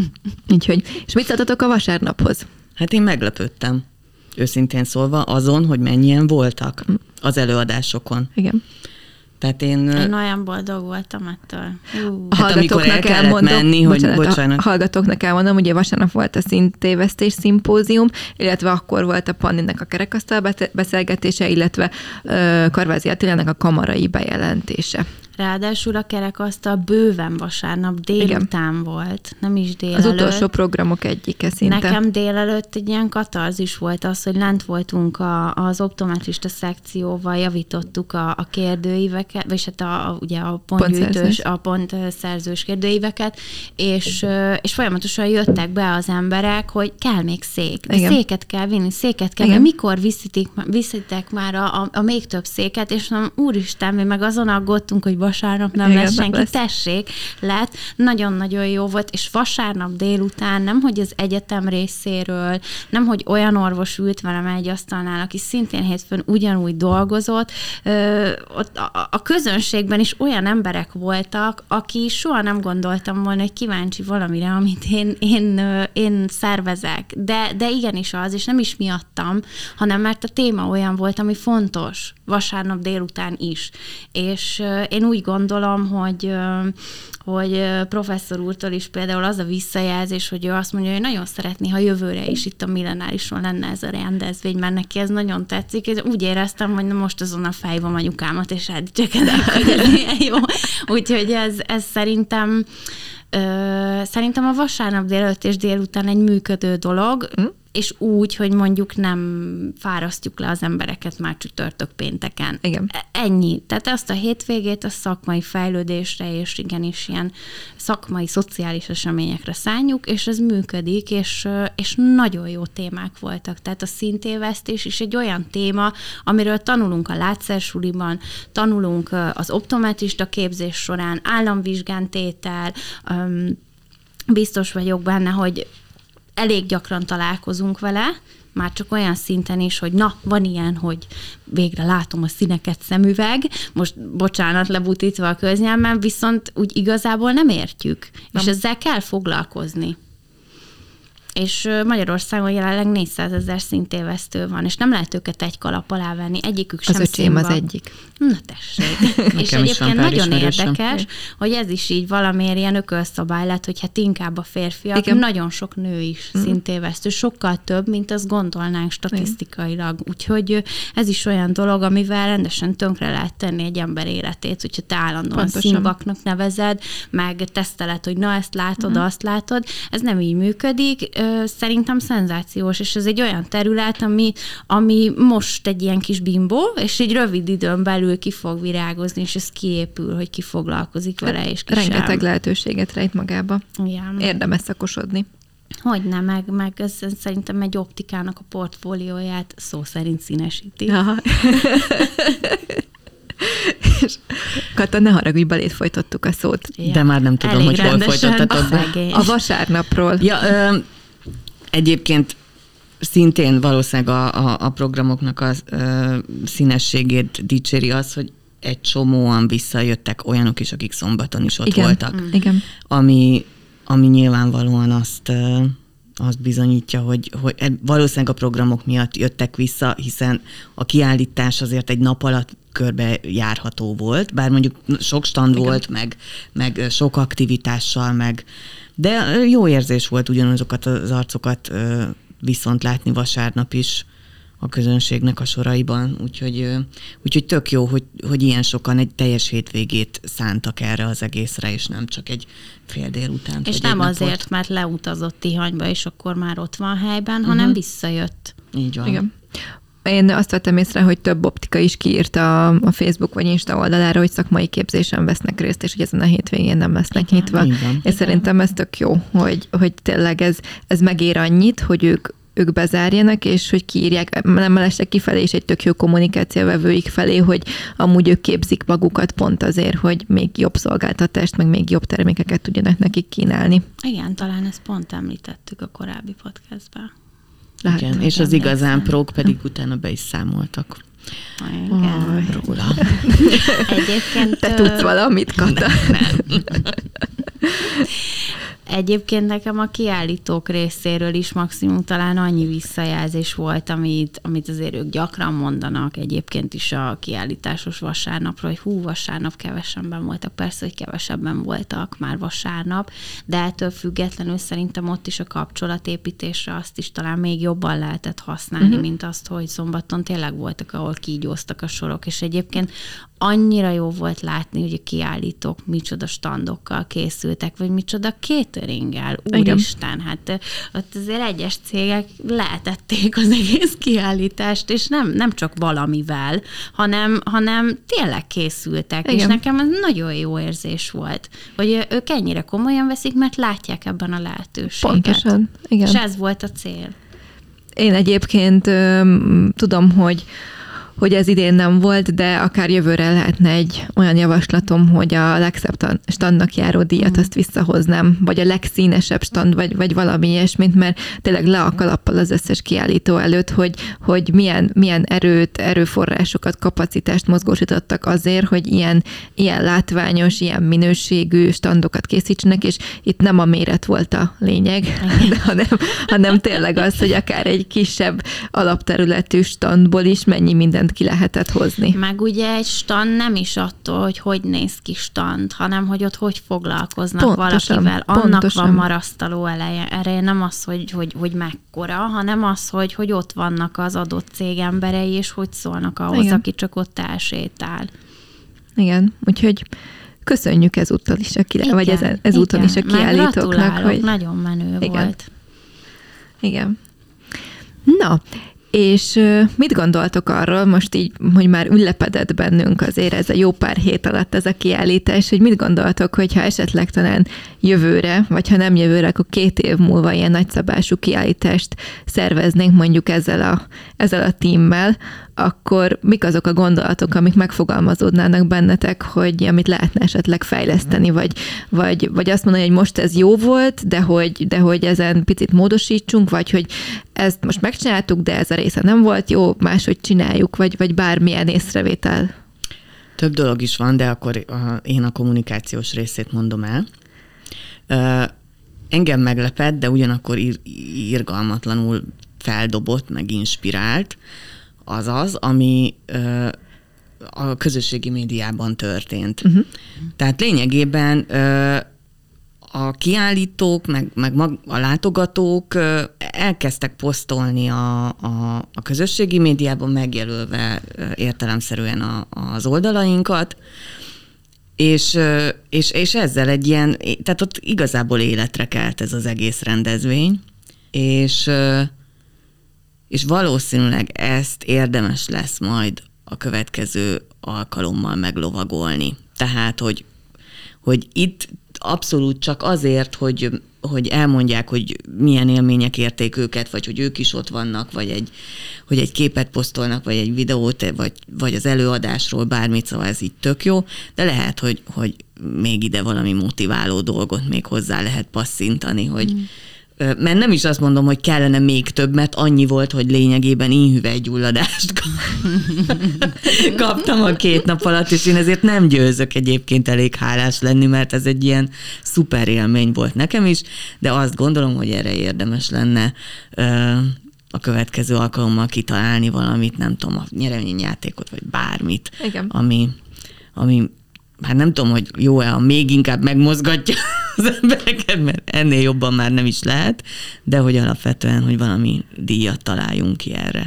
Úgyhogy, és mit adtatok a vasárnaphoz? Hát én meglepődtem őszintén szólva, azon, hogy mennyien voltak hm. az előadásokon. Igen. Tehát én... Én olyan boldog voltam ettől. A hát amikor el elmondom, menni, hogy bocsánat, bocsánat. A hallgatóknak elmondom, ugye vasárnap volt a szintévesztés szimpózium, illetve akkor volt a Panninek a kerekasztal beszélgetése, illetve uh, Karvázi Attilának a kamarai bejelentése. Ráadásul a kerekasztal bőven vasárnap délután Igen. volt, nem is délelőtt. Az utolsó programok egyike szinte. Nekem délelőtt egy ilyen katarzis volt az, hogy lent voltunk a, az optometrista szekcióval, javítottuk a, a kérdőíveket, vagy hát a, a, ugye a pontgyűjtős, a pontszerzős kérdőíveket, és, és folyamatosan jöttek be az emberek, hogy kell még szék, de Igen. széket kell vinni, széket kell, Igen. mikor viszitek, viszitek már a, a, a még több széket, és mondom, úristen, mi meg azon aggódtunk, hogy vasárnap nem Igen, lesz senki, lesz. tessék, lett, nagyon-nagyon jó volt, és vasárnap délután nem, hogy az egyetem részéről, nem, hogy olyan orvos ült velem egy asztalnál, aki szintén hétfőn ugyanúgy dolgozott, ö, ott a, a közönségben is olyan emberek voltak, aki soha nem gondoltam volna, hogy kíváncsi valamire, amit én, én, én szervezek. De, de igenis az, és nem is miattam, hanem mert a téma olyan volt, ami fontos vasárnap délután is. És én úgy gondolom, hogy hogy professzor úrtól is például az a visszajelzés, hogy ő azt mondja, hogy nagyon szeretné, ha jövőre is itt a millenárison lenne ez a rendezvény, mert neki ez nagyon tetszik. És úgy éreztem, hogy na most azon a fejvom anyukámat, és eldicsekedek, hogy ez milyen jó. Úgyhogy ez, ez szerintem Ö, szerintem a vasárnap délelőtt és délután egy működő dolog. Hm? És úgy, hogy mondjuk nem fárasztjuk le az embereket már csütörtök pénteken. Igen. E- Ennyi. Tehát azt a hétvégét a szakmai fejlődésre és igenis ilyen szakmai, szociális eseményekre szálljuk, és ez működik, és, és nagyon jó témák voltak. Tehát a szintévesztés is egy olyan téma, amiről tanulunk a látszersuliban, tanulunk az optometrista képzés során, államvizsgántétel, biztos vagyok benne, hogy elég gyakran találkozunk vele, már csak olyan szinten is, hogy na, van ilyen, hogy végre látom a színeket szemüveg, most bocsánat, lebutítva a köznyelmen, viszont úgy igazából nem értjük, nem. és ezzel kell foglalkozni és Magyarországon jelenleg 400 ezer szintévesztő van, és nem lehet őket egy kalap alá venni, egyikük sem Az öcsém az egyik. Na tessék. és egyébként nagyon érdekes, hogy ez is így valamiért ilyen ökölszabály lett, hogy hát inkább a férfiak, Igen. nagyon sok nő is mm. szintévesztő, sokkal több, mint azt gondolnánk statisztikailag. Úgyhogy ez is olyan dolog, amivel rendesen tönkre lehet tenni egy ember életét, hogyha te állandóan Pontosan. színvaknak nevezed, meg teszteled, hogy na ezt látod, mm. azt látod. Ez nem így működik szerintem szenzációs, és ez egy olyan terület, ami, ami most egy ilyen kis bimbó, és egy rövid időn belül ki fog virágozni, és ez kiépül, hogy ki foglalkozik vele, és ki Rengeteg sem. lehetőséget rejt magába. Igen. Érdemes szakosodni. Hogy nem, meg, meg ez szerintem egy optikának a portfólióját szó szerint színesíti. Aha. És Kata, ne haragudj, belét folytattuk a szót. Ja, De már nem tudom, hogy hol folytattad be. A vasárnapról. Ja, ö, Egyébként szintén valószínűleg a, a, a programoknak a ö, színességét dicséri az, hogy egy csomóan visszajöttek olyanok is, akik szombaton is ott Igen. voltak. Mm. Igen. Ami, ami nyilvánvalóan azt, ö, azt bizonyítja, hogy, hogy e, valószínűleg a programok miatt jöttek vissza, hiszen a kiállítás azért egy nap alatt körbe járható volt, bár mondjuk sok stand Igen. volt, meg, meg sok aktivitással, meg, de jó érzés volt ugyanazokat az arcokat viszont látni vasárnap is a közönségnek a soraiban, úgyhogy, úgyhogy tök jó, hogy, hogy ilyen sokan egy teljes hétvégét szántak erre az egészre, és nem csak egy fél délután. És nem azért, mert leutazott Tihanyba, és akkor már ott van helyben, uh-huh. hanem visszajött. Így van. Igen. Én azt vettem észre, hogy több optika is kiírta a Facebook vagy Insta oldalára, hogy szakmai képzésen vesznek részt, és hogy ezen a hétvégén nem lesznek Igen, nyitva. És Igen. szerintem ez tök jó, hogy, hogy tényleg ez, ez megér annyit, hogy ők ők bezárjanak, és hogy kiírják, nem mellesleg kifelé is egy tök jó kommunikáció vevőik felé, hogy amúgy ők képzik magukat pont azért, hogy még jobb szolgáltatást, meg még jobb termékeket tudjanak nekik kínálni. Igen, talán ezt pont említettük a korábbi podcastben. Lehet, Igen, és az igazán prók pedig utána be is számoltak. Igen. Róla. Egyébként... Te tudsz valamit, Kata? Nem, nem. Egyébként nekem a kiállítók részéről is maximum talán annyi visszajelzés volt, amit, amit azért ők gyakran mondanak egyébként is a kiállításos vasárnapról, hogy hú, vasárnap kevesebben voltak. Persze, hogy kevesebben voltak már vasárnap, de ettől függetlenül szerintem ott is a kapcsolatépítésre azt is talán még jobban lehetett használni, uh-huh. mint azt, hogy szombaton tényleg voltak, ahol kígyóztak a sorok, és egyébként annyira jó volt látni, hogy a kiállítók micsoda standokkal készültek, vagy micsoda cateringgel. Úristen, Igen. hát ott azért egyes cégek lehetették az egész kiállítást, és nem, nem csak valamivel, hanem, hanem tényleg készültek, Igen. és nekem ez nagyon jó érzés volt, hogy ők ennyire komolyan veszik, mert látják ebben a lehetőséget. Pontosan, igen. És ez volt a cél. Én egyébként tudom, hogy hogy ez idén nem volt, de akár jövőre lehetne egy olyan javaslatom, hogy a legszebb standnak járó díjat azt visszahoznám, vagy a legszínesebb stand, vagy, vagy valami ilyesmit, mert tényleg le a kalappal az összes kiállító előtt, hogy, hogy milyen, milyen erőt, erőforrásokat, kapacitást mozgósítottak azért, hogy ilyen, ilyen látványos, ilyen minőségű standokat készítsenek, és itt nem a méret volt a lényeg, de hanem, hanem tényleg az, hogy akár egy kisebb alapterületű standból is mennyi mindent ki lehetett hozni. Meg ugye egy stand nem is attól, hogy hogy néz ki stand, hanem hogy ott hogy foglalkoznak pontosan, valakivel. Annak pontosan. van marasztaló eleje. Erre nem az, hogy, hogy, hogy mekkora, hanem az, hogy, hogy ott vannak az adott cég emberei, és hogy szólnak ahhoz, Igen. aki csak ott elsétál. Igen, úgyhogy köszönjük ezúttal is a kiállítóknak, vagy ez, ezúton igen, is a kiállítóknak. Hogy... nagyon menő Igen. volt. Igen. Na, és mit gondoltok arról, most így, hogy már üllepedett bennünk azért ez a jó pár hét alatt ez a kiállítás, hogy mit gondoltok, hogyha esetleg talán jövőre, vagy ha nem jövőre, akkor két év múlva ilyen nagyszabású kiállítást szerveznénk mondjuk ezzel a, ezzel a tímmel, akkor mik azok a gondolatok, amik megfogalmazódnának bennetek, hogy amit lehetne esetleg fejleszteni, vagy, vagy, vagy azt mondani, hogy most ez jó volt, de hogy, de hogy ezen picit módosítsunk, vagy hogy ezt most megcsináltuk, de ez a része nem volt jó, máshogy csináljuk, vagy, vagy bármilyen észrevétel. Több dolog is van, de akkor én a kommunikációs részét mondom el. Engem meglepett, de ugyanakkor irgalmatlanul feldobott, meg inspirált, az az, ami ö, a közösségi médiában történt. Uh-huh. Tehát lényegében ö, a kiállítók, meg, meg mag, a látogatók ö, elkezdtek posztolni a, a, a közösségi médiában, megjelölve ö, értelemszerűen a, az oldalainkat, és, és, és ezzel egy ilyen, tehát ott igazából életre kelt ez az egész rendezvény, és és valószínűleg ezt érdemes lesz majd a következő alkalommal meglovagolni. Tehát, hogy, hogy itt abszolút csak azért, hogy, hogy elmondják, hogy milyen élmények érték őket, vagy hogy ők is ott vannak, vagy egy, hogy egy képet posztolnak, vagy egy videót, vagy, vagy az előadásról bármit, szóval ez így tök jó, de lehet, hogy, hogy még ide valami motiváló dolgot még hozzá lehet passzintani, hogy, mm mert nem is azt mondom, hogy kellene még több, mert annyi volt, hogy lényegében inhüvelygyulladást kaptam a két nap alatt, és én ezért nem győzök egyébként elég hálás lenni, mert ez egy ilyen szuper élmény volt nekem is, de azt gondolom, hogy erre érdemes lenne a következő alkalommal kitalálni valamit, nem tudom, a nyereményjátékot, vagy bármit, Igen. ami, ami hát nem tudom, hogy jó-e, ha még inkább megmozgatja az embereket, mert ennél jobban már nem is lehet, de hogy alapvetően, hogy valami díjat találjunk ki erre.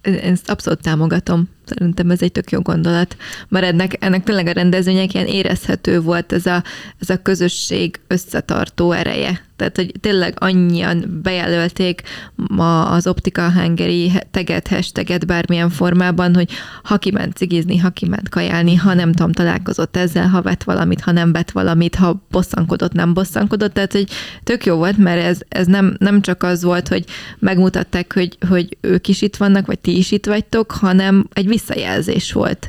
Ezt abszolút támogatom. Szerintem ez egy tök jó gondolat, mert ennek, ennek tényleg a rendezvények ilyen érezhető volt ez a, ez a közösség összetartó ereje. Tehát, hogy tényleg annyian bejelölték ma az Optika Hungary teget, hashtaget bármilyen formában, hogy ha kiment cigizni, ha kiment kajálni, ha nem tudom, találkozott ezzel, ha vett valamit, ha nem vett valamit, ha bosszankodott, nem bosszankodott. Tehát, hogy tök jó volt, mert ez, ez nem, nem csak az volt, hogy megmutatták, hogy, hogy ők is itt vannak, vagy ti is itt vagytok, hanem egy visszajelzés volt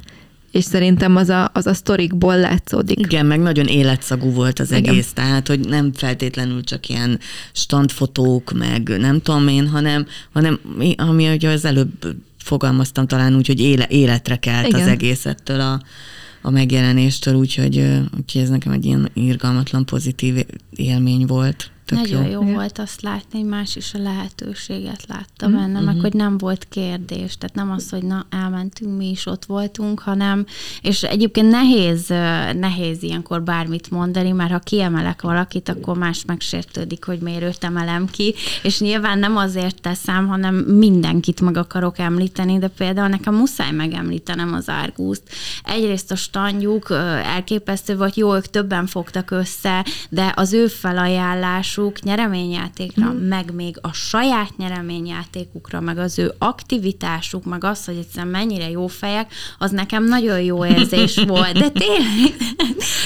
és szerintem az a, az a sztorikból látszódik. Igen, meg nagyon életszagú volt az Igen. egész, tehát hogy nem feltétlenül csak ilyen standfotók, meg nem tudom én, hanem, hanem ami ugye az előbb fogalmaztam talán úgy, hogy éle, életre kelt Igen. az egészettől a, a megjelenéstől, úgyhogy, úgyhogy ez nekem egy ilyen irgalmatlan pozitív élmény volt. Tök Nagyon jó, jó volt azt látni, hogy más is a lehetőséget látta mm-hmm. benne, meg mhm. hogy nem volt kérdés, tehát nem az, hogy na, elmentünk, mi is ott voltunk, hanem, és egyébként nehéz, nehéz ilyenkor bármit mondani, mert ha kiemelek valakit, akkor más megsértődik, hogy miért őt emelem ki, és nyilván nem azért teszem, hanem mindenkit meg akarok említeni, de például nekem muszáj megemlítenem az árgúzt. Egyrészt a standjuk elképesztő volt, jó, ők többen fogtak össze, de az ő felajánlás hatásuk nyereményjátékra, mm. meg még a saját nyereményjátékukra, meg az ő aktivitásuk, meg az, hogy egyszerűen mennyire jó fejek, az nekem nagyon jó érzés volt. De tényleg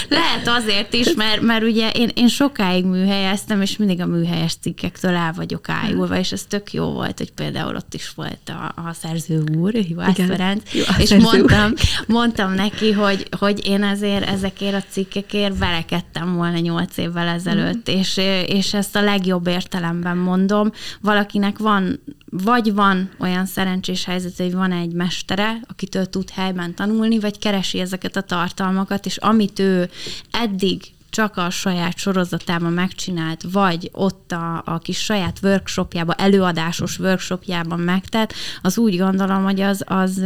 lehet azért is, mert, mert ugye én, én sokáig műhelyeztem, és mindig a műhelyes cikkektől el vagyok ájulva, és ez tök jó volt, hogy például ott is volt a, a szerző úr, Juhász Ferenc, és mondtam, mondtam neki, hogy, hogy én ezért ezekért a cikkekért verekedtem volna nyolc évvel ezelőtt, mm. és, és ezt a legjobb értelemben mondom, valakinek van, vagy van olyan szerencsés helyzet, hogy van egy mestere, akitől tud helyben tanulni, vagy keresi ezeket a tartalmakat, és amit ő eddig csak a saját sorozatában megcsinált, vagy ott a, a kis saját workshopjában, előadásos workshopjában megtett, az úgy gondolom, hogy az, az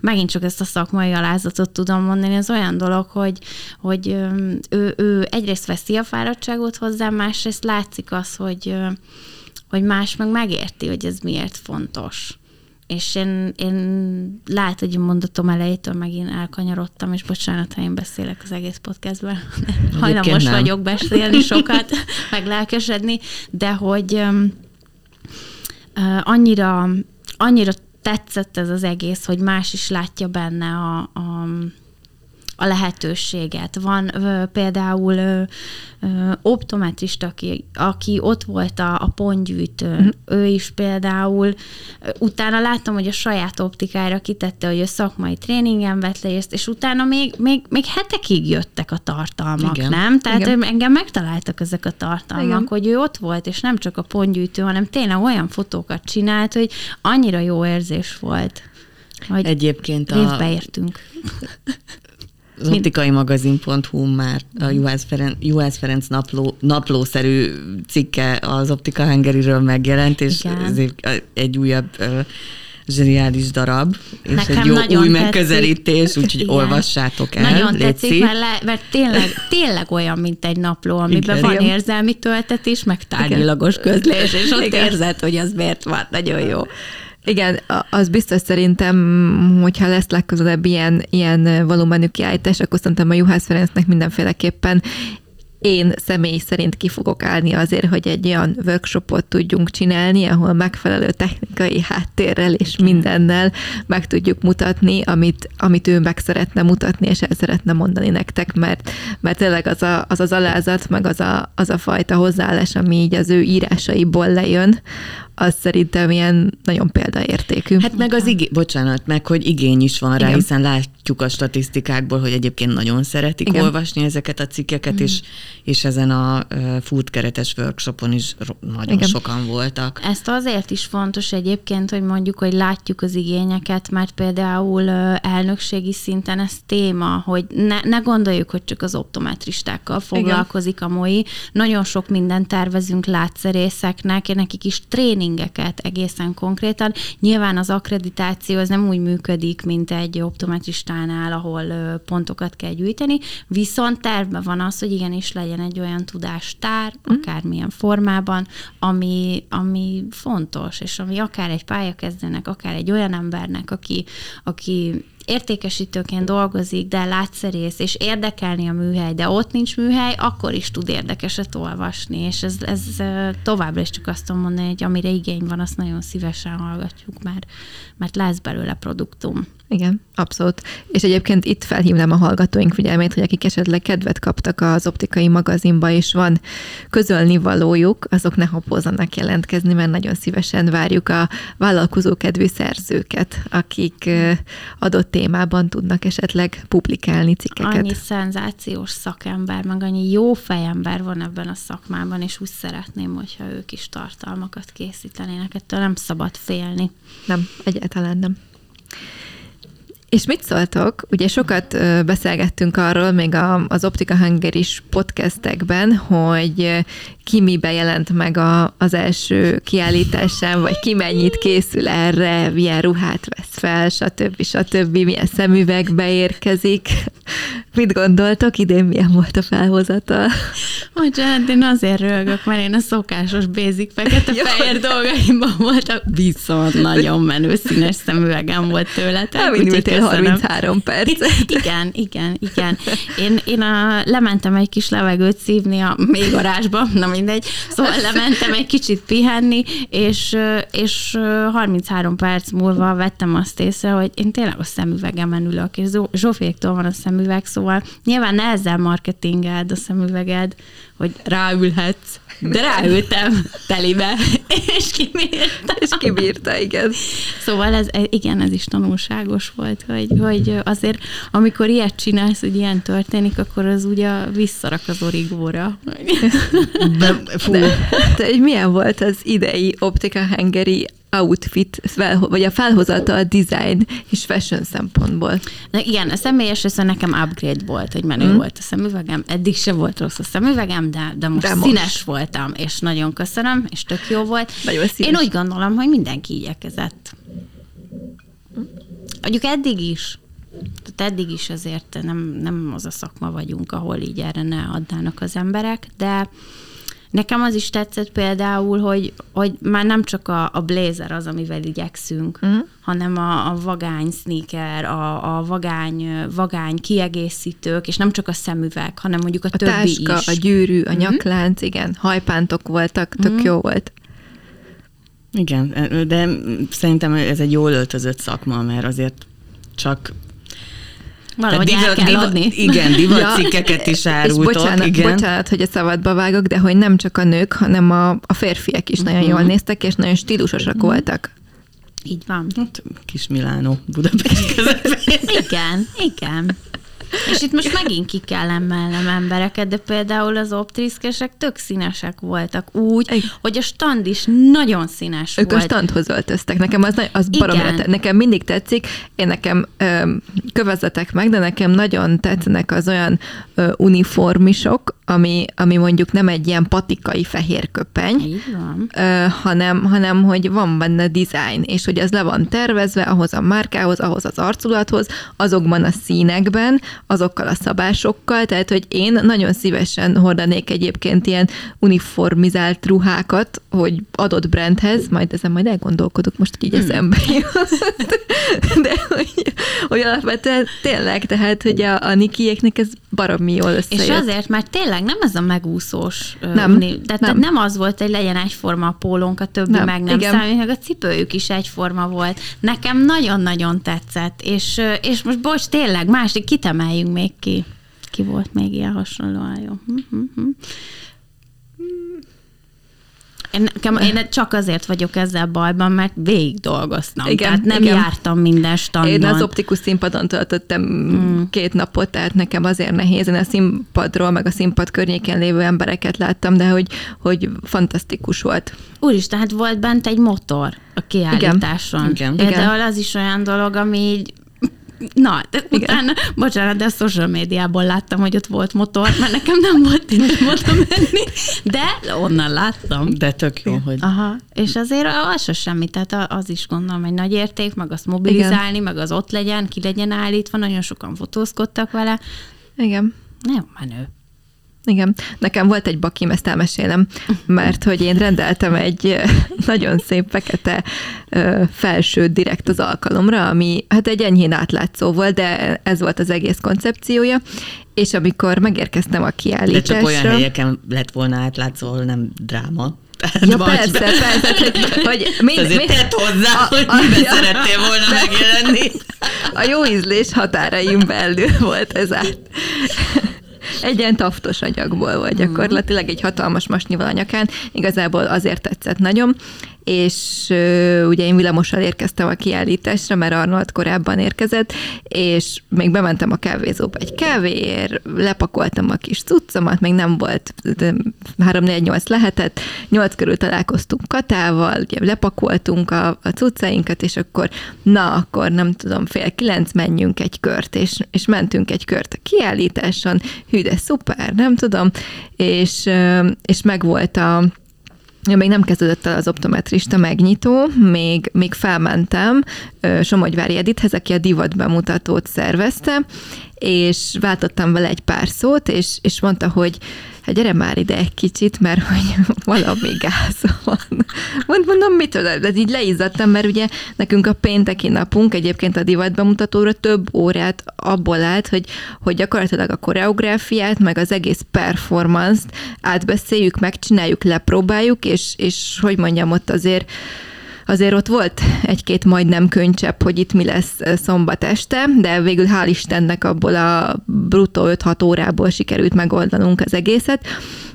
megint csak ezt a szakmai alázatot tudom mondani, az olyan dolog, hogy, hogy ő, ő egyrészt veszi a fáradtságot hozzá, másrészt látszik az, hogy, hogy más meg megérti, hogy ez miért fontos és én, én lehet, hogy mondatom elejétől megint elkanyarodtam, és bocsánat, ha én beszélek az egész podcastben. Hajlamos vagyok beszélni sokat, meg lelkesedni, de hogy annyira, annyira tetszett ez az egész, hogy más is látja benne a, a a lehetőséget. Van ö, például ö, ö, optometrista, aki, aki ott volt a, a pontgyűjtőn, mm. ő is például, utána láttam, hogy a saját optikára kitette, hogy a szakmai tréningen vett le és utána még, még, még hetekig jöttek a tartalmak, Igen. nem? Tehát Igen. engem megtaláltak ezek a tartalmak, Igen. hogy ő ott volt, és nem csak a pontgyűjtő, hanem tényleg olyan fotókat csinált, hogy annyira jó érzés volt. Hogy Egyébként a... értünk az optikai magazin.hu már a Juhász Ferenc, Juhász Ferenc napló, naplószerű cikke az Optika Hungary-ről megjelent, és ez egy, újabb uh, zseniális darab, és Nekem egy jó új tetszik. megközelítés, úgyhogy olvassátok el. Nagyon tetszik, mert, le, mert tényleg, tényleg olyan, mint egy napló, amiben Igen, van érzelmi töltetés, meg tárgyilagos közlés, és ott Igen. érzed, hogy az miért van. Nagyon jó. Igen, az biztos szerintem, hogyha lesz legközelebb ilyen, ilyen volumenű kiállítás, akkor szerintem a Juhász Ferencnek mindenféleképpen én személy szerint ki fogok állni azért, hogy egy olyan workshopot tudjunk csinálni, ahol megfelelő technikai háttérrel és mindennel meg tudjuk mutatni, amit, amit ő meg szeretne mutatni, és el szeretne mondani nektek, mert, mert tényleg az, a, az az alázat, meg az a, az a fajta hozzáállás, ami így az ő írásaiból lejön, az szerintem ilyen nagyon példaértékű. Hát meg az igény, bocsánat, meg hogy igény is van rá, Igen. hiszen látjuk a statisztikákból, hogy egyébként nagyon szeretik Igen. olvasni ezeket a cikkeket, mm. és, és ezen a food keretes workshopon is nagyon Igen. sokan voltak. Ezt azért is fontos egyébként, hogy mondjuk, hogy látjuk az igényeket, mert például elnökségi szinten ez téma, hogy ne, ne gondoljuk, hogy csak az optometristákkal foglalkozik Igen. a MOI. Nagyon sok mindent tervezünk látszerészeknek, nekik is tréning tréningeket egészen konkrétan. Nyilván az akkreditáció az nem úgy működik, mint egy optometristánál, ahol pontokat kell gyűjteni, viszont tervben van az, hogy igenis legyen egy olyan tudástár, mm. akármilyen formában, ami, ami fontos, és ami akár egy pályakezdőnek, akár egy olyan embernek, aki, aki értékesítőként dolgozik, de látszerész, és érdekelni a műhely, de ott nincs műhely, akkor is tud érdekeset olvasni, és ez, ez továbbra is csak azt tudom mondani, hogy amire igény van, azt nagyon szívesen hallgatjuk, mert, mert lesz belőle produktum. Igen, abszolút. És egyébként itt felhívnám a hallgatóink figyelmét, hogy akik esetleg kedvet kaptak az optikai magazinba, és van közölni valójuk, azok ne hapozzanak jelentkezni, mert nagyon szívesen várjuk a vállalkozó kedvű szerzőket, akik adott témában tudnak esetleg publikálni cikkeket. Annyi szenzációs szakember, meg annyi jó fejember van ebben a szakmában, és úgy szeretném, hogyha ők is tartalmakat készítenének. Ettől nem szabad félni. Nem, egyáltalán nem. És mit szóltok? Ugye sokat beszélgettünk arról, még az Optika is podcastekben, hogy ki mi bejelent meg a, az első kiállításán, vagy ki mennyit készül erre, milyen ruhát vesz fel, stb. stb. milyen szemüvegbe érkezik. Mit gondoltok, idén milyen volt a felhozatal? Bocsánat, én azért rögök, mert én a szokásos basic fekete-fehér dolgaimban voltam. Viszont nagyon menő színes szemüvegem volt tőletek. Nem ültél 33 percet. igen, igen, igen. Én, én a, lementem egy kis levegőt szívni a mélygarázsba, na mindegy. Szóval lementem egy kicsit pihenni, és, és 33 perc múlva vettem azt észre, hogy én tényleg a szemüvegemen ülök, és Zsóféktól van a szemüveg, szóval nyilván ne ezzel marketingeld a szemüveged, hogy ráülhetsz, de ráültem telibe, és kibírta. És kibírta, igen. Szóval ez, igen, ez is tanulságos volt, hogy, hogy azért, amikor ilyet csinálsz, hogy ilyen történik, akkor az ugye visszarak az origóra. De, fú. De, de milyen volt az idei Optika Hengeri outfit, vagy a felhozata a design és fashion szempontból. Na igen, a személyes része nekem upgrade volt, hogy menő mm. volt a szemüvegem. Eddig se volt rossz a szemüvegem, de, de most de színes most. voltam, és nagyon köszönöm, és tök jó volt. Nagyon színes. Én úgy gondolom, hogy mindenki igyekezett. Mondjuk eddig is. Tehát eddig is azért nem, nem az a szakma vagyunk, ahol így erre ne adnának az emberek, de Nekem az is tetszett például, hogy, hogy már nem csak a, a blazer az, amivel igyekszünk, uh-huh. hanem a, a vagány sneaker, a, a vagány, vagány kiegészítők, és nem csak a szemüveg, hanem mondjuk a, a többi táska, is. a gyűrű, a uh-huh. nyaklánc, igen, hajpántok voltak, tök uh-huh. jó volt. Igen, de szerintem ez egy jól öltözött szakma, mert azért csak Valahogy divat, el kell divat, adni. Igen, divatcikkeket ja, is árultok. És bocsánat, igen. bocsánat, hogy a szabadba vágok, de hogy nem csak a nők, hanem a, a férfiak is uh-huh. nagyon jól néztek, és nagyon stílusosak uh-huh. voltak. Így van. Hát, kis Milánó, Budapest közepén. igen, igen. És itt most megint ki kell emelnem embereket, de például az optriszkesek tök színesek voltak úgy, Egy. hogy a stand is nagyon színes ők volt. Ők a standhoz öltöztek. Nekem az, az baromira Nekem mindig tetszik. Én nekem ö, kövezzetek meg, de nekem nagyon tetszenek az olyan ö, uniformisok, ami, ami mondjuk nem egy ilyen patikai fehér köpeny, ö, hanem, hanem hogy van benne design, és hogy ez le van tervezve ahhoz a márkához, ahhoz az arculathoz, azokban a színekben, azokkal a szabásokkal, tehát hogy én nagyon szívesen hordanék egyébként ilyen uniformizált ruhákat, hogy adott brandhez, majd ezen majd elgondolkodok most, így hmm. eszembe De hogy, hogy alapvetően tényleg, tehát hogy a, a Nikiéknek ez baromi jól összejött. És azért, mert tényleg nem ez a megúszós. Nem, uni, de nem. nem az volt, hogy legyen egyforma a pólónk, a többi nem, meg nem igen. számít, meg a cipőjük is egyforma volt. Nekem nagyon-nagyon tetszett, és, és most bocs, tényleg, másik kitemeljünk még ki. Ki volt még ilyen hasonlóan jó? Hm, hm, hm. Én, nekem, én csak azért vagyok ezzel bajban, mert végig dolgoztam. Igen, tehát nem igen. jártam minden standon. Én az optikus színpadon töltöttem mm. két napot, tehát nekem azért nehéz. Én a színpadról, meg a színpad környékén lévő embereket láttam, de hogy, hogy fantasztikus volt. Úristen, hát volt bent egy motor a kiállításon. Igen. Igen. Például az is olyan dolog, ami így Na, de Igen. utána, bocsánat, de a social médiából láttam, hogy ott volt motor, mert nekem nem volt időm oda menni, de onnan láttam. De tök jó, hogy... Aha, és azért az se semmi, tehát az is gondolom egy nagy érték, meg azt mobilizálni, Igen. meg az ott legyen, ki legyen állítva, nagyon sokan fotózkodtak vele. Igen. Nem menő. Igen, nekem volt egy bakim, ezt elmesélem, mert hogy én rendeltem egy nagyon szép fekete felső direkt az alkalomra, ami hát egy enyhén átlátszó volt, de ez volt az egész koncepciója, és amikor megérkeztem a kiállításra... De csak olyan helyeken lett volna átlátszó, ahol nem dráma. Ja, persze, be. persze. Hogy, Azért mind, tett hozzá, a, hogy miben ja, szerettél volna megjelenni. A jó ízlés határaim belül volt ez át egy ilyen taftos anyagból volt gyakorlatilag, egy hatalmas masnyival a nyakán. Igazából azért tetszett nagyon, és ugye én villamossal érkeztem a kiállításra, mert Arnold korábban érkezett, és még bementem a kávézóba egy kávéért, lepakoltam a kis cuccomat, még nem volt 3-4-8 lehetett, 8 körül találkoztunk Katával, ugye lepakoltunk a, a cuccainkat, és akkor na, akkor nem tudom, fél kilenc menjünk egy kört, és, és mentünk egy kört a kiállításon, hű, de szuper, nem tudom, és, és megvolt a még nem kezdődött el az optometrista megnyitó, még, még felmentem Somogyvári Edithez, aki a divat bemutatót szervezte, és váltottam vele egy pár szót, és, és mondta, hogy hát gyere már ide egy kicsit, mert hogy valami gáz van. Mond, mondom, mitől? De így leizzadtam, mert ugye nekünk a pénteki napunk egyébként a divat bemutatóra több órát abból állt, hogy, hogy gyakorlatilag a koreográfiát, meg az egész performance-t átbeszéljük, megcsináljuk, lepróbáljuk, és, és hogy mondjam, ott azért azért ott volt egy-két majdnem könycsepp, hogy itt mi lesz szombat este, de végül hál' Istennek abból a bruttó 5-6 órából sikerült megoldanunk az egészet,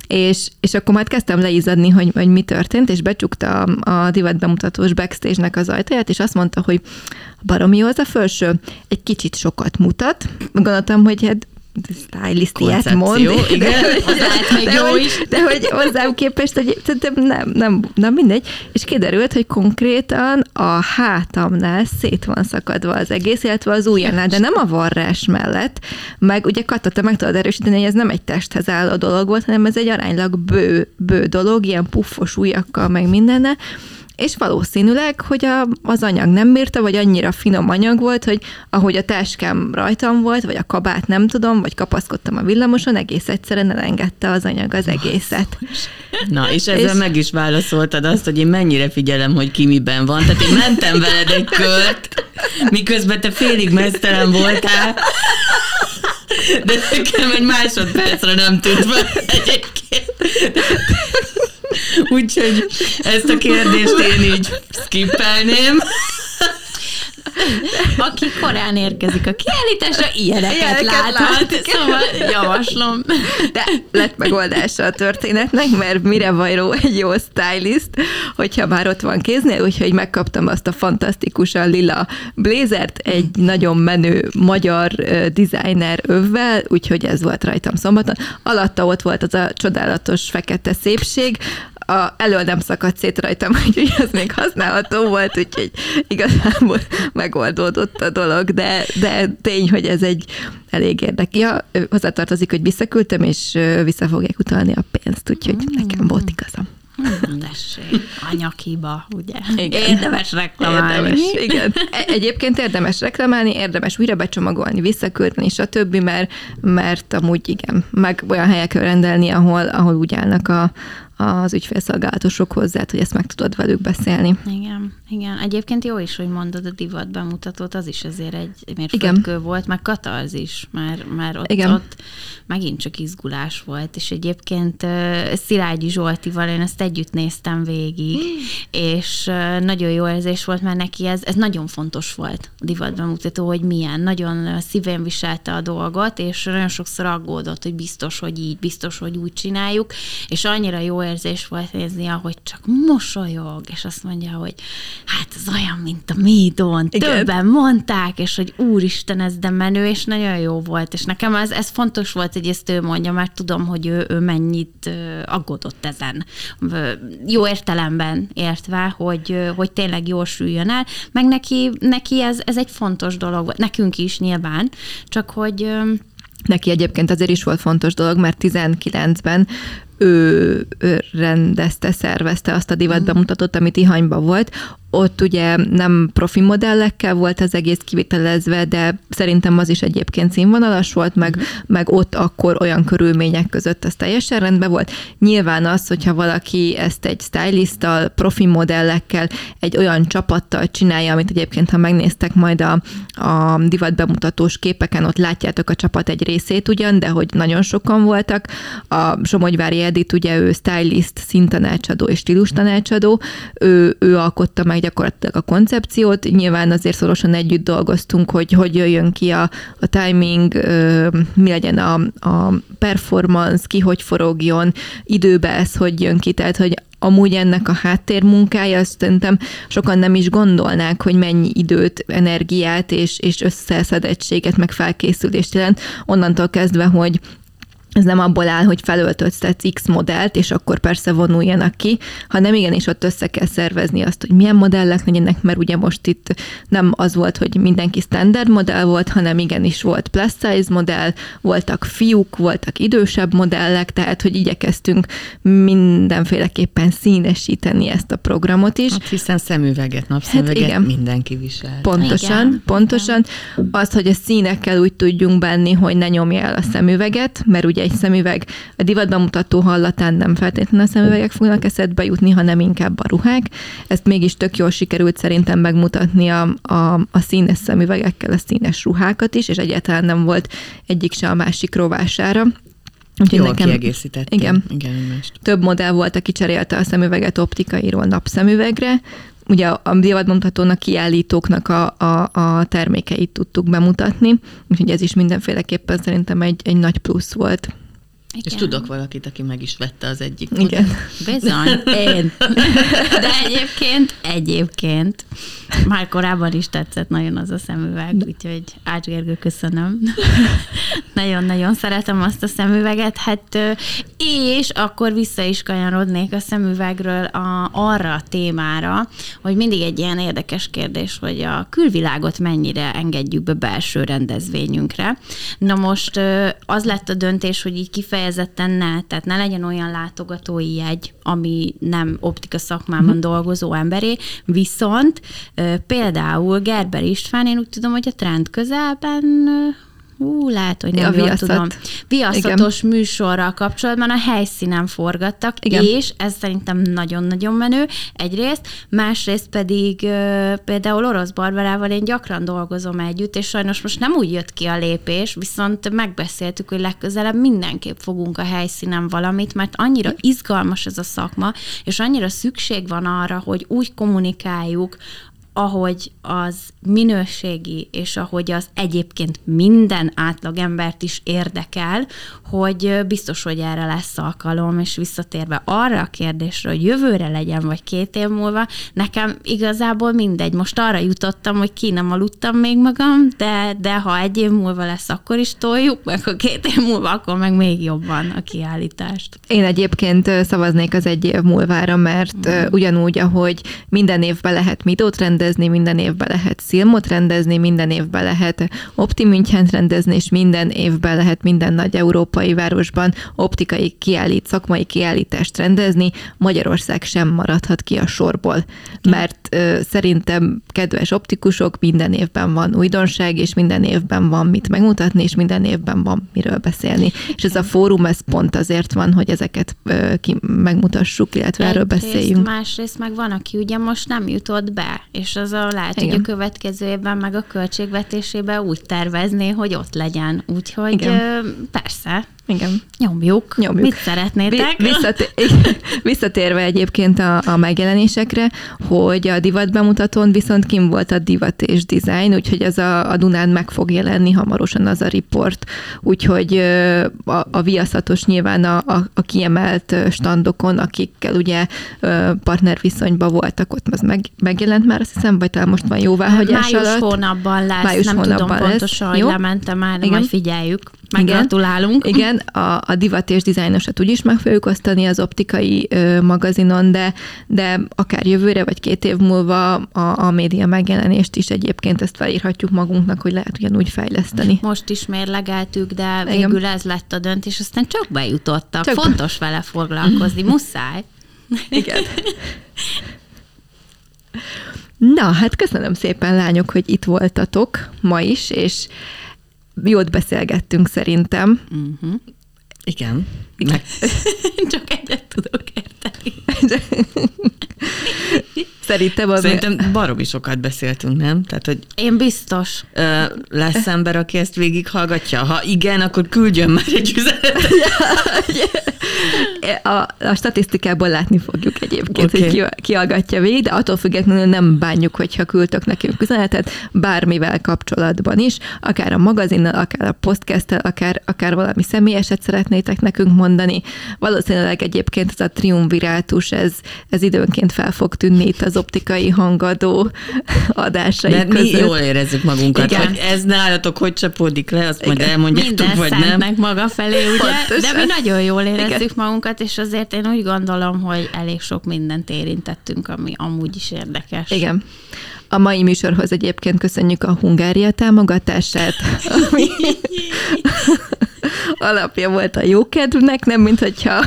és, és akkor majd kezdtem leizadni, hogy, hogy mi történt, és becsukta a, a divat bemutatós backstage-nek az ajtaját, és azt mondta, hogy baromi jó az a felső, egy kicsit sokat mutat. Gondoltam, hogy hát stylist ilyet mond. igen, de, még jó hogy, is. De hogy hozzám képest, hogy nem, nem, nem mindegy. És kiderült, hogy konkrétan a hátamnál szét van szakadva az egész, illetve az ujjánál, de nem a varrás mellett. Meg ugye Katta, te meg tudod erősíteni, hogy ez nem egy testhez álló dolog volt, hanem ez egy aránylag bő, bő dolog, ilyen puffos ujjakkal, meg mindenne és valószínűleg, hogy a, az anyag nem bírta, vagy annyira finom anyag volt, hogy ahogy a táskám rajtam volt, vagy a kabát nem tudom, vagy kapaszkodtam a villamoson, egész egyszerűen elengedte az anyag az egészet. Na, és ezzel és... meg is válaszoltad azt, hogy én mennyire figyelem, hogy ki miben van. Tehát én mentem veled egy kört, miközben te félig mesztelen voltál, de nekem egy másodpercre nem tűnt fel egyébként. Úgyhogy ezt a kérdést én így skippelném. Aki korán érkezik a kiállításra, ilyeneket, ilyeneket láthat. Lát. Szóval javaslom. De lett megoldása a történetnek, mert mire vajró egy jó stylist, hogyha már ott van kéznél, úgyhogy megkaptam azt a fantasztikusan lila blazert egy nagyon menő magyar designer övvel, úgyhogy ez volt rajtam szombaton. Alatta ott volt az a csodálatos fekete szépség, a, elől nem szakadt szét rajtam, úgyhogy az még használható volt, úgyhogy igazából megoldódott a dolog, de, de tény, hogy ez egy elég érdekes. Ja, hozzátartozik, hogy visszaküldtem, és vissza fogják utalni a pénzt, úgyhogy mm. nekem volt igazam. Tessék, anyakiba, ugye? Igen. Érdemes reklamálni. Érdemes, igen. E, egyébként érdemes reklamálni, érdemes újra becsomagolni, visszaküldeni, stb., mert, mert amúgy igen, meg olyan helyekre rendelni, ahol, ahol úgy állnak a, az ügyfélszolgálatosok hozzá, hogy ezt meg tudod velük beszélni. Igen, igen. Egyébként jó is, hogy mondod a divat bemutatót, az is azért egy mérföldkő volt, meg katarz is, mert, mert ott, igen. ott megint csak izgulás volt, és egyébként uh, Szilágyi Zsoltival én ezt együtt néztem végig, és uh, nagyon jó érzés volt, mert neki ez, ez nagyon fontos volt, a divat bemutató, hogy milyen, nagyon szívén viselte a dolgot, és nagyon sokszor aggódott, hogy biztos, hogy így, biztos, hogy úgy csináljuk, és annyira jó érzés volt nézni, ahogy csak mosolyog, és azt mondja, hogy hát ez olyan, mint a Médon. Többen mondták, és hogy úristen, ez de menő, és nagyon jó volt. És nekem ez, ez fontos volt, hogy ezt ő mondja, mert tudom, hogy ő, ő mennyit aggódott ezen. Jó értelemben értve, hogy, hogy tényleg jól süljön el, meg neki, neki ez, ez egy fontos dolog, nekünk is nyilván, csak hogy Neki egyébként azért is volt fontos dolog, mert 19-ben ő, ő rendezte, szervezte azt a divat bemutatót, amit Ihanyba volt, ott ugye nem profi modellekkel volt az egész kivitelezve, de szerintem az is egyébként színvonalas volt, meg, meg ott akkor olyan körülmények között az teljesen rendben volt. Nyilván az, hogyha valaki ezt egy stylisttal, profi modellekkel, egy olyan csapattal csinálja, amit egyébként, ha megnéztek majd a, a divat bemutatós képeken, ott látjátok a csapat egy részét ugyan, de hogy nagyon sokan voltak. A Somogyvári Edith, ugye ő stylist, szintanácsadó és stílus tanácsadó, ő, ő alkotta meg gyakorlatilag a koncepciót. Nyilván azért szorosan együtt dolgoztunk, hogy hogy jöjjön ki a, a timing, mi legyen a, a performance, ki hogy forogjon, időbe ez hogy jön ki, tehát hogy amúgy ennek a háttérmunkája, azt szerintem sokan nem is gondolnák, hogy mennyi időt, energiát és, és összeszedettséget, meg felkészülést jelent, onnantól kezdve, hogy ez nem abból áll, hogy felöltöztetsz X modellt, és akkor persze vonuljanak ki, hanem igenis ott össze kell szervezni azt, hogy milyen modellek legyenek, mert ugye most itt nem az volt, hogy mindenki standard modell volt, hanem igenis volt plus size modell, voltak fiúk, voltak idősebb modellek, tehát hogy igyekeztünk mindenféleképpen színesíteni ezt a programot is. Hát hiszen szemüveget, napszemüveget hát igen. mindenki visel. Pontosan, igen, pontosan. Az, hogy a színekkel úgy tudjunk benni, hogy ne nyomja el a szemüveget, mert ugye egy szemüveg a divatban mutató hallatán nem feltétlenül a szemüvegek fognak eszedbe jutni, hanem inkább a ruhák. Ezt mégis tök jól sikerült szerintem megmutatni a, a, a színes szemüvegekkel a színes ruhákat is, és egyáltalán nem volt egyik se a másik rovására. Úgyhogy Jól nekem, Igen. igen Több modell volt, aki cserélte a szemüveget optikairól napszemüvegre, ugye a divatbemutatónak, kiállítóknak a, a, a termékeit tudtuk bemutatni, úgyhogy ez is mindenféleképpen szerintem egy, egy nagy plusz volt. Igen. És tudok valakit, aki meg is vette az egyik. Igen. Bizony, én. De egyébként, egyébként már korábban is tetszett nagyon az a szemüveg, úgyhogy Ács Gergő, köszönöm. Nagyon-nagyon szeretem azt a szemüveget, hát és akkor vissza is kanyarodnék a szemüvegről a, arra a témára, hogy mindig egy ilyen érdekes kérdés, hogy a külvilágot mennyire engedjük be belső rendezvényünkre. Na most az lett a döntés, hogy így kifejezetten ne, tehát ne legyen olyan látogatói jegy, ami nem optika szakmában hmm. dolgozó emberé, viszont Például Gerber István, én úgy tudom, hogy a trend közelben Hú, lehet, hogy nem A jól viaszat. tudom. Viaszatos Igen. műsorral kapcsolatban a helyszínen forgattak, Igen. És ez szerintem nagyon-nagyon menő egyrészt, másrészt pedig például Orosz Barbarával én gyakran dolgozom együtt, és sajnos most nem úgy jött ki a lépés, viszont megbeszéltük, hogy legközelebb mindenképp fogunk a helyszínen valamit, mert annyira izgalmas ez a szakma, és annyira szükség van arra, hogy úgy kommunikáljuk, ahogy az minőségi, és ahogy az egyébként minden átlagembert is érdekel, hogy biztos, hogy erre lesz alkalom, és visszatérve arra a kérdésre, hogy jövőre legyen, vagy két év múlva, nekem igazából mindegy. Most arra jutottam, hogy ki nem aludtam még magam, de, de ha egy év múlva lesz, akkor is toljuk, meg ha két év múlva, akkor meg még jobban a kiállítást. Én egyébként szavaznék az egy év múlvára, mert mm. ugyanúgy, ahogy minden évben lehet midót rendezni, minden évben lehet szilmot rendezni, minden évben lehet Opti Münchent rendezni, és minden évben lehet minden nagy európai városban optikai kiállít, szakmai kiállítást rendezni, Magyarország sem maradhat ki a sorból. Mert ö, szerintem, kedves optikusok, minden évben van újdonság, és minden évben van mit megmutatni, és minden évben van miről beszélni. És ez a fórum, ez pont azért van, hogy ezeket ö, ki megmutassuk, illetve erről Egyrészt, beszéljünk. Másrészt meg van, aki ugye most nem jutott be, és az a lehet, Igen. hogy a következő évben meg a költségvetésében úgy tervezné, hogy ott legyen. Úgyhogy Igen. persze, Igen. nyomjuk. Nyomjuk. Mit szeretnétek? Vi- Visszatér, visszatérve egyébként a, a megjelenésekre, hogy a divat bemutatón viszont kim volt a divat és design, úgyhogy az a, a Dunán meg fog jelenni hamarosan az a riport, úgyhogy a, a viaszatos nyilván a, a, a kiemelt standokon, akikkel ugye partnerviszonyban voltak, ott az meg, megjelent már, azt hiszem, vagy talán most van jóváhagyás Május alatt. hónapban lesz, Május nem hónapban tudom lesz. pontosan, hogy Jó. lementem már, de Igen. majd figyeljük. Meggratulálunk. Igen, a, a divat és dizájnosat úgyis meg fogjuk osztani az optikai ö, magazinon, de, de akár jövőre vagy két év múlva a, a média megjelenést is egyébként ezt felírhatjuk magunknak, hogy lehet ugyanúgy fejleszteni. Most is mérlegeltük, de Igen. végül ez lett a döntés, aztán csak bejutottak. Csak be- Fontos vele foglalkozni, muszáj. Igen. Na, hát köszönöm szépen, lányok, hogy itt voltatok ma is, és jót beszélgettünk szerintem. Uh-huh. Igen. Meg, Csak egyet tudok érteni. Szerintem az... szerintem baromi sokat beszéltünk, nem? Tehát, hogy Én biztos. ö, lesz ember, aki ezt végighallgatja? Ha igen, akkor küldjön már egy üzenetet. A, a statisztikából látni fogjuk egyébként, okay. hogy ki, ki hallgatja végig, de attól függetlenül nem bánjuk, hogyha küldtök nekünk üzenetet, bármivel kapcsolatban is, akár a magazinnal, akár a podcasttel, akár, akár valami személyeset szeretnétek nekünk mondani. Valószínűleg egyébként ez a triumvirátus, ez, ez időnként fel fog tűnni itt az optikai hangadó adásai Mert mi között. jól érezzük magunkat. Igen. Hogy ez nálatok hogy csapódik le, azt majd elmondjátok, vagy nem. szentnek maga felé, ugye? Pontosan. De mi nagyon jól érezzük Igen. magunkat, és azért én úgy gondolom, hogy elég sok mindent érintettünk, ami amúgy is érdekes. Igen. A mai műsorhoz egyébként köszönjük a Hungária támogatását, ami alapja volt a jókedvnek, nem mint hogyha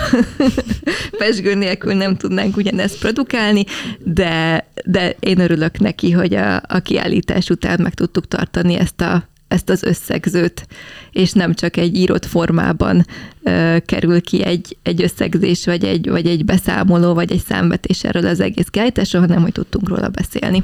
pesgő nélkül nem tudnánk ugyanezt produkálni, de, de én örülök neki, hogy a, a kiállítás után meg tudtuk tartani ezt a ezt az összegzőt, és nem csak egy írott formában ö, kerül ki egy, egy összegzés, vagy egy, vagy egy beszámoló, vagy egy számvetés erről az egész kiállításról, hanem hogy tudtunk róla beszélni.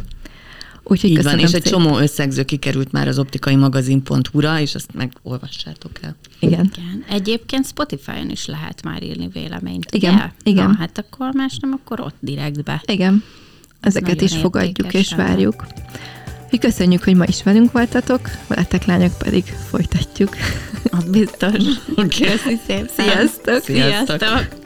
Úgyhogy Így van, és egy szépen. csomó összegző kikerült már az optikai magazin.hu-ra, és azt megolvassátok el. Igen. Igen. Egyébként Spotify-on is lehet már írni véleményt. Igen, ugye? igen. Na, hát akkor más nem, akkor ott direktbe. Igen. Ezeket is fogadjuk és várjuk. Úgyhogy köszönjük, hogy ma is velünk voltatok, veletek lányok pedig folytatjuk. Az biztos. Oké. Köszi szépen. Sziasztok! Sziasztok. Sziasztok.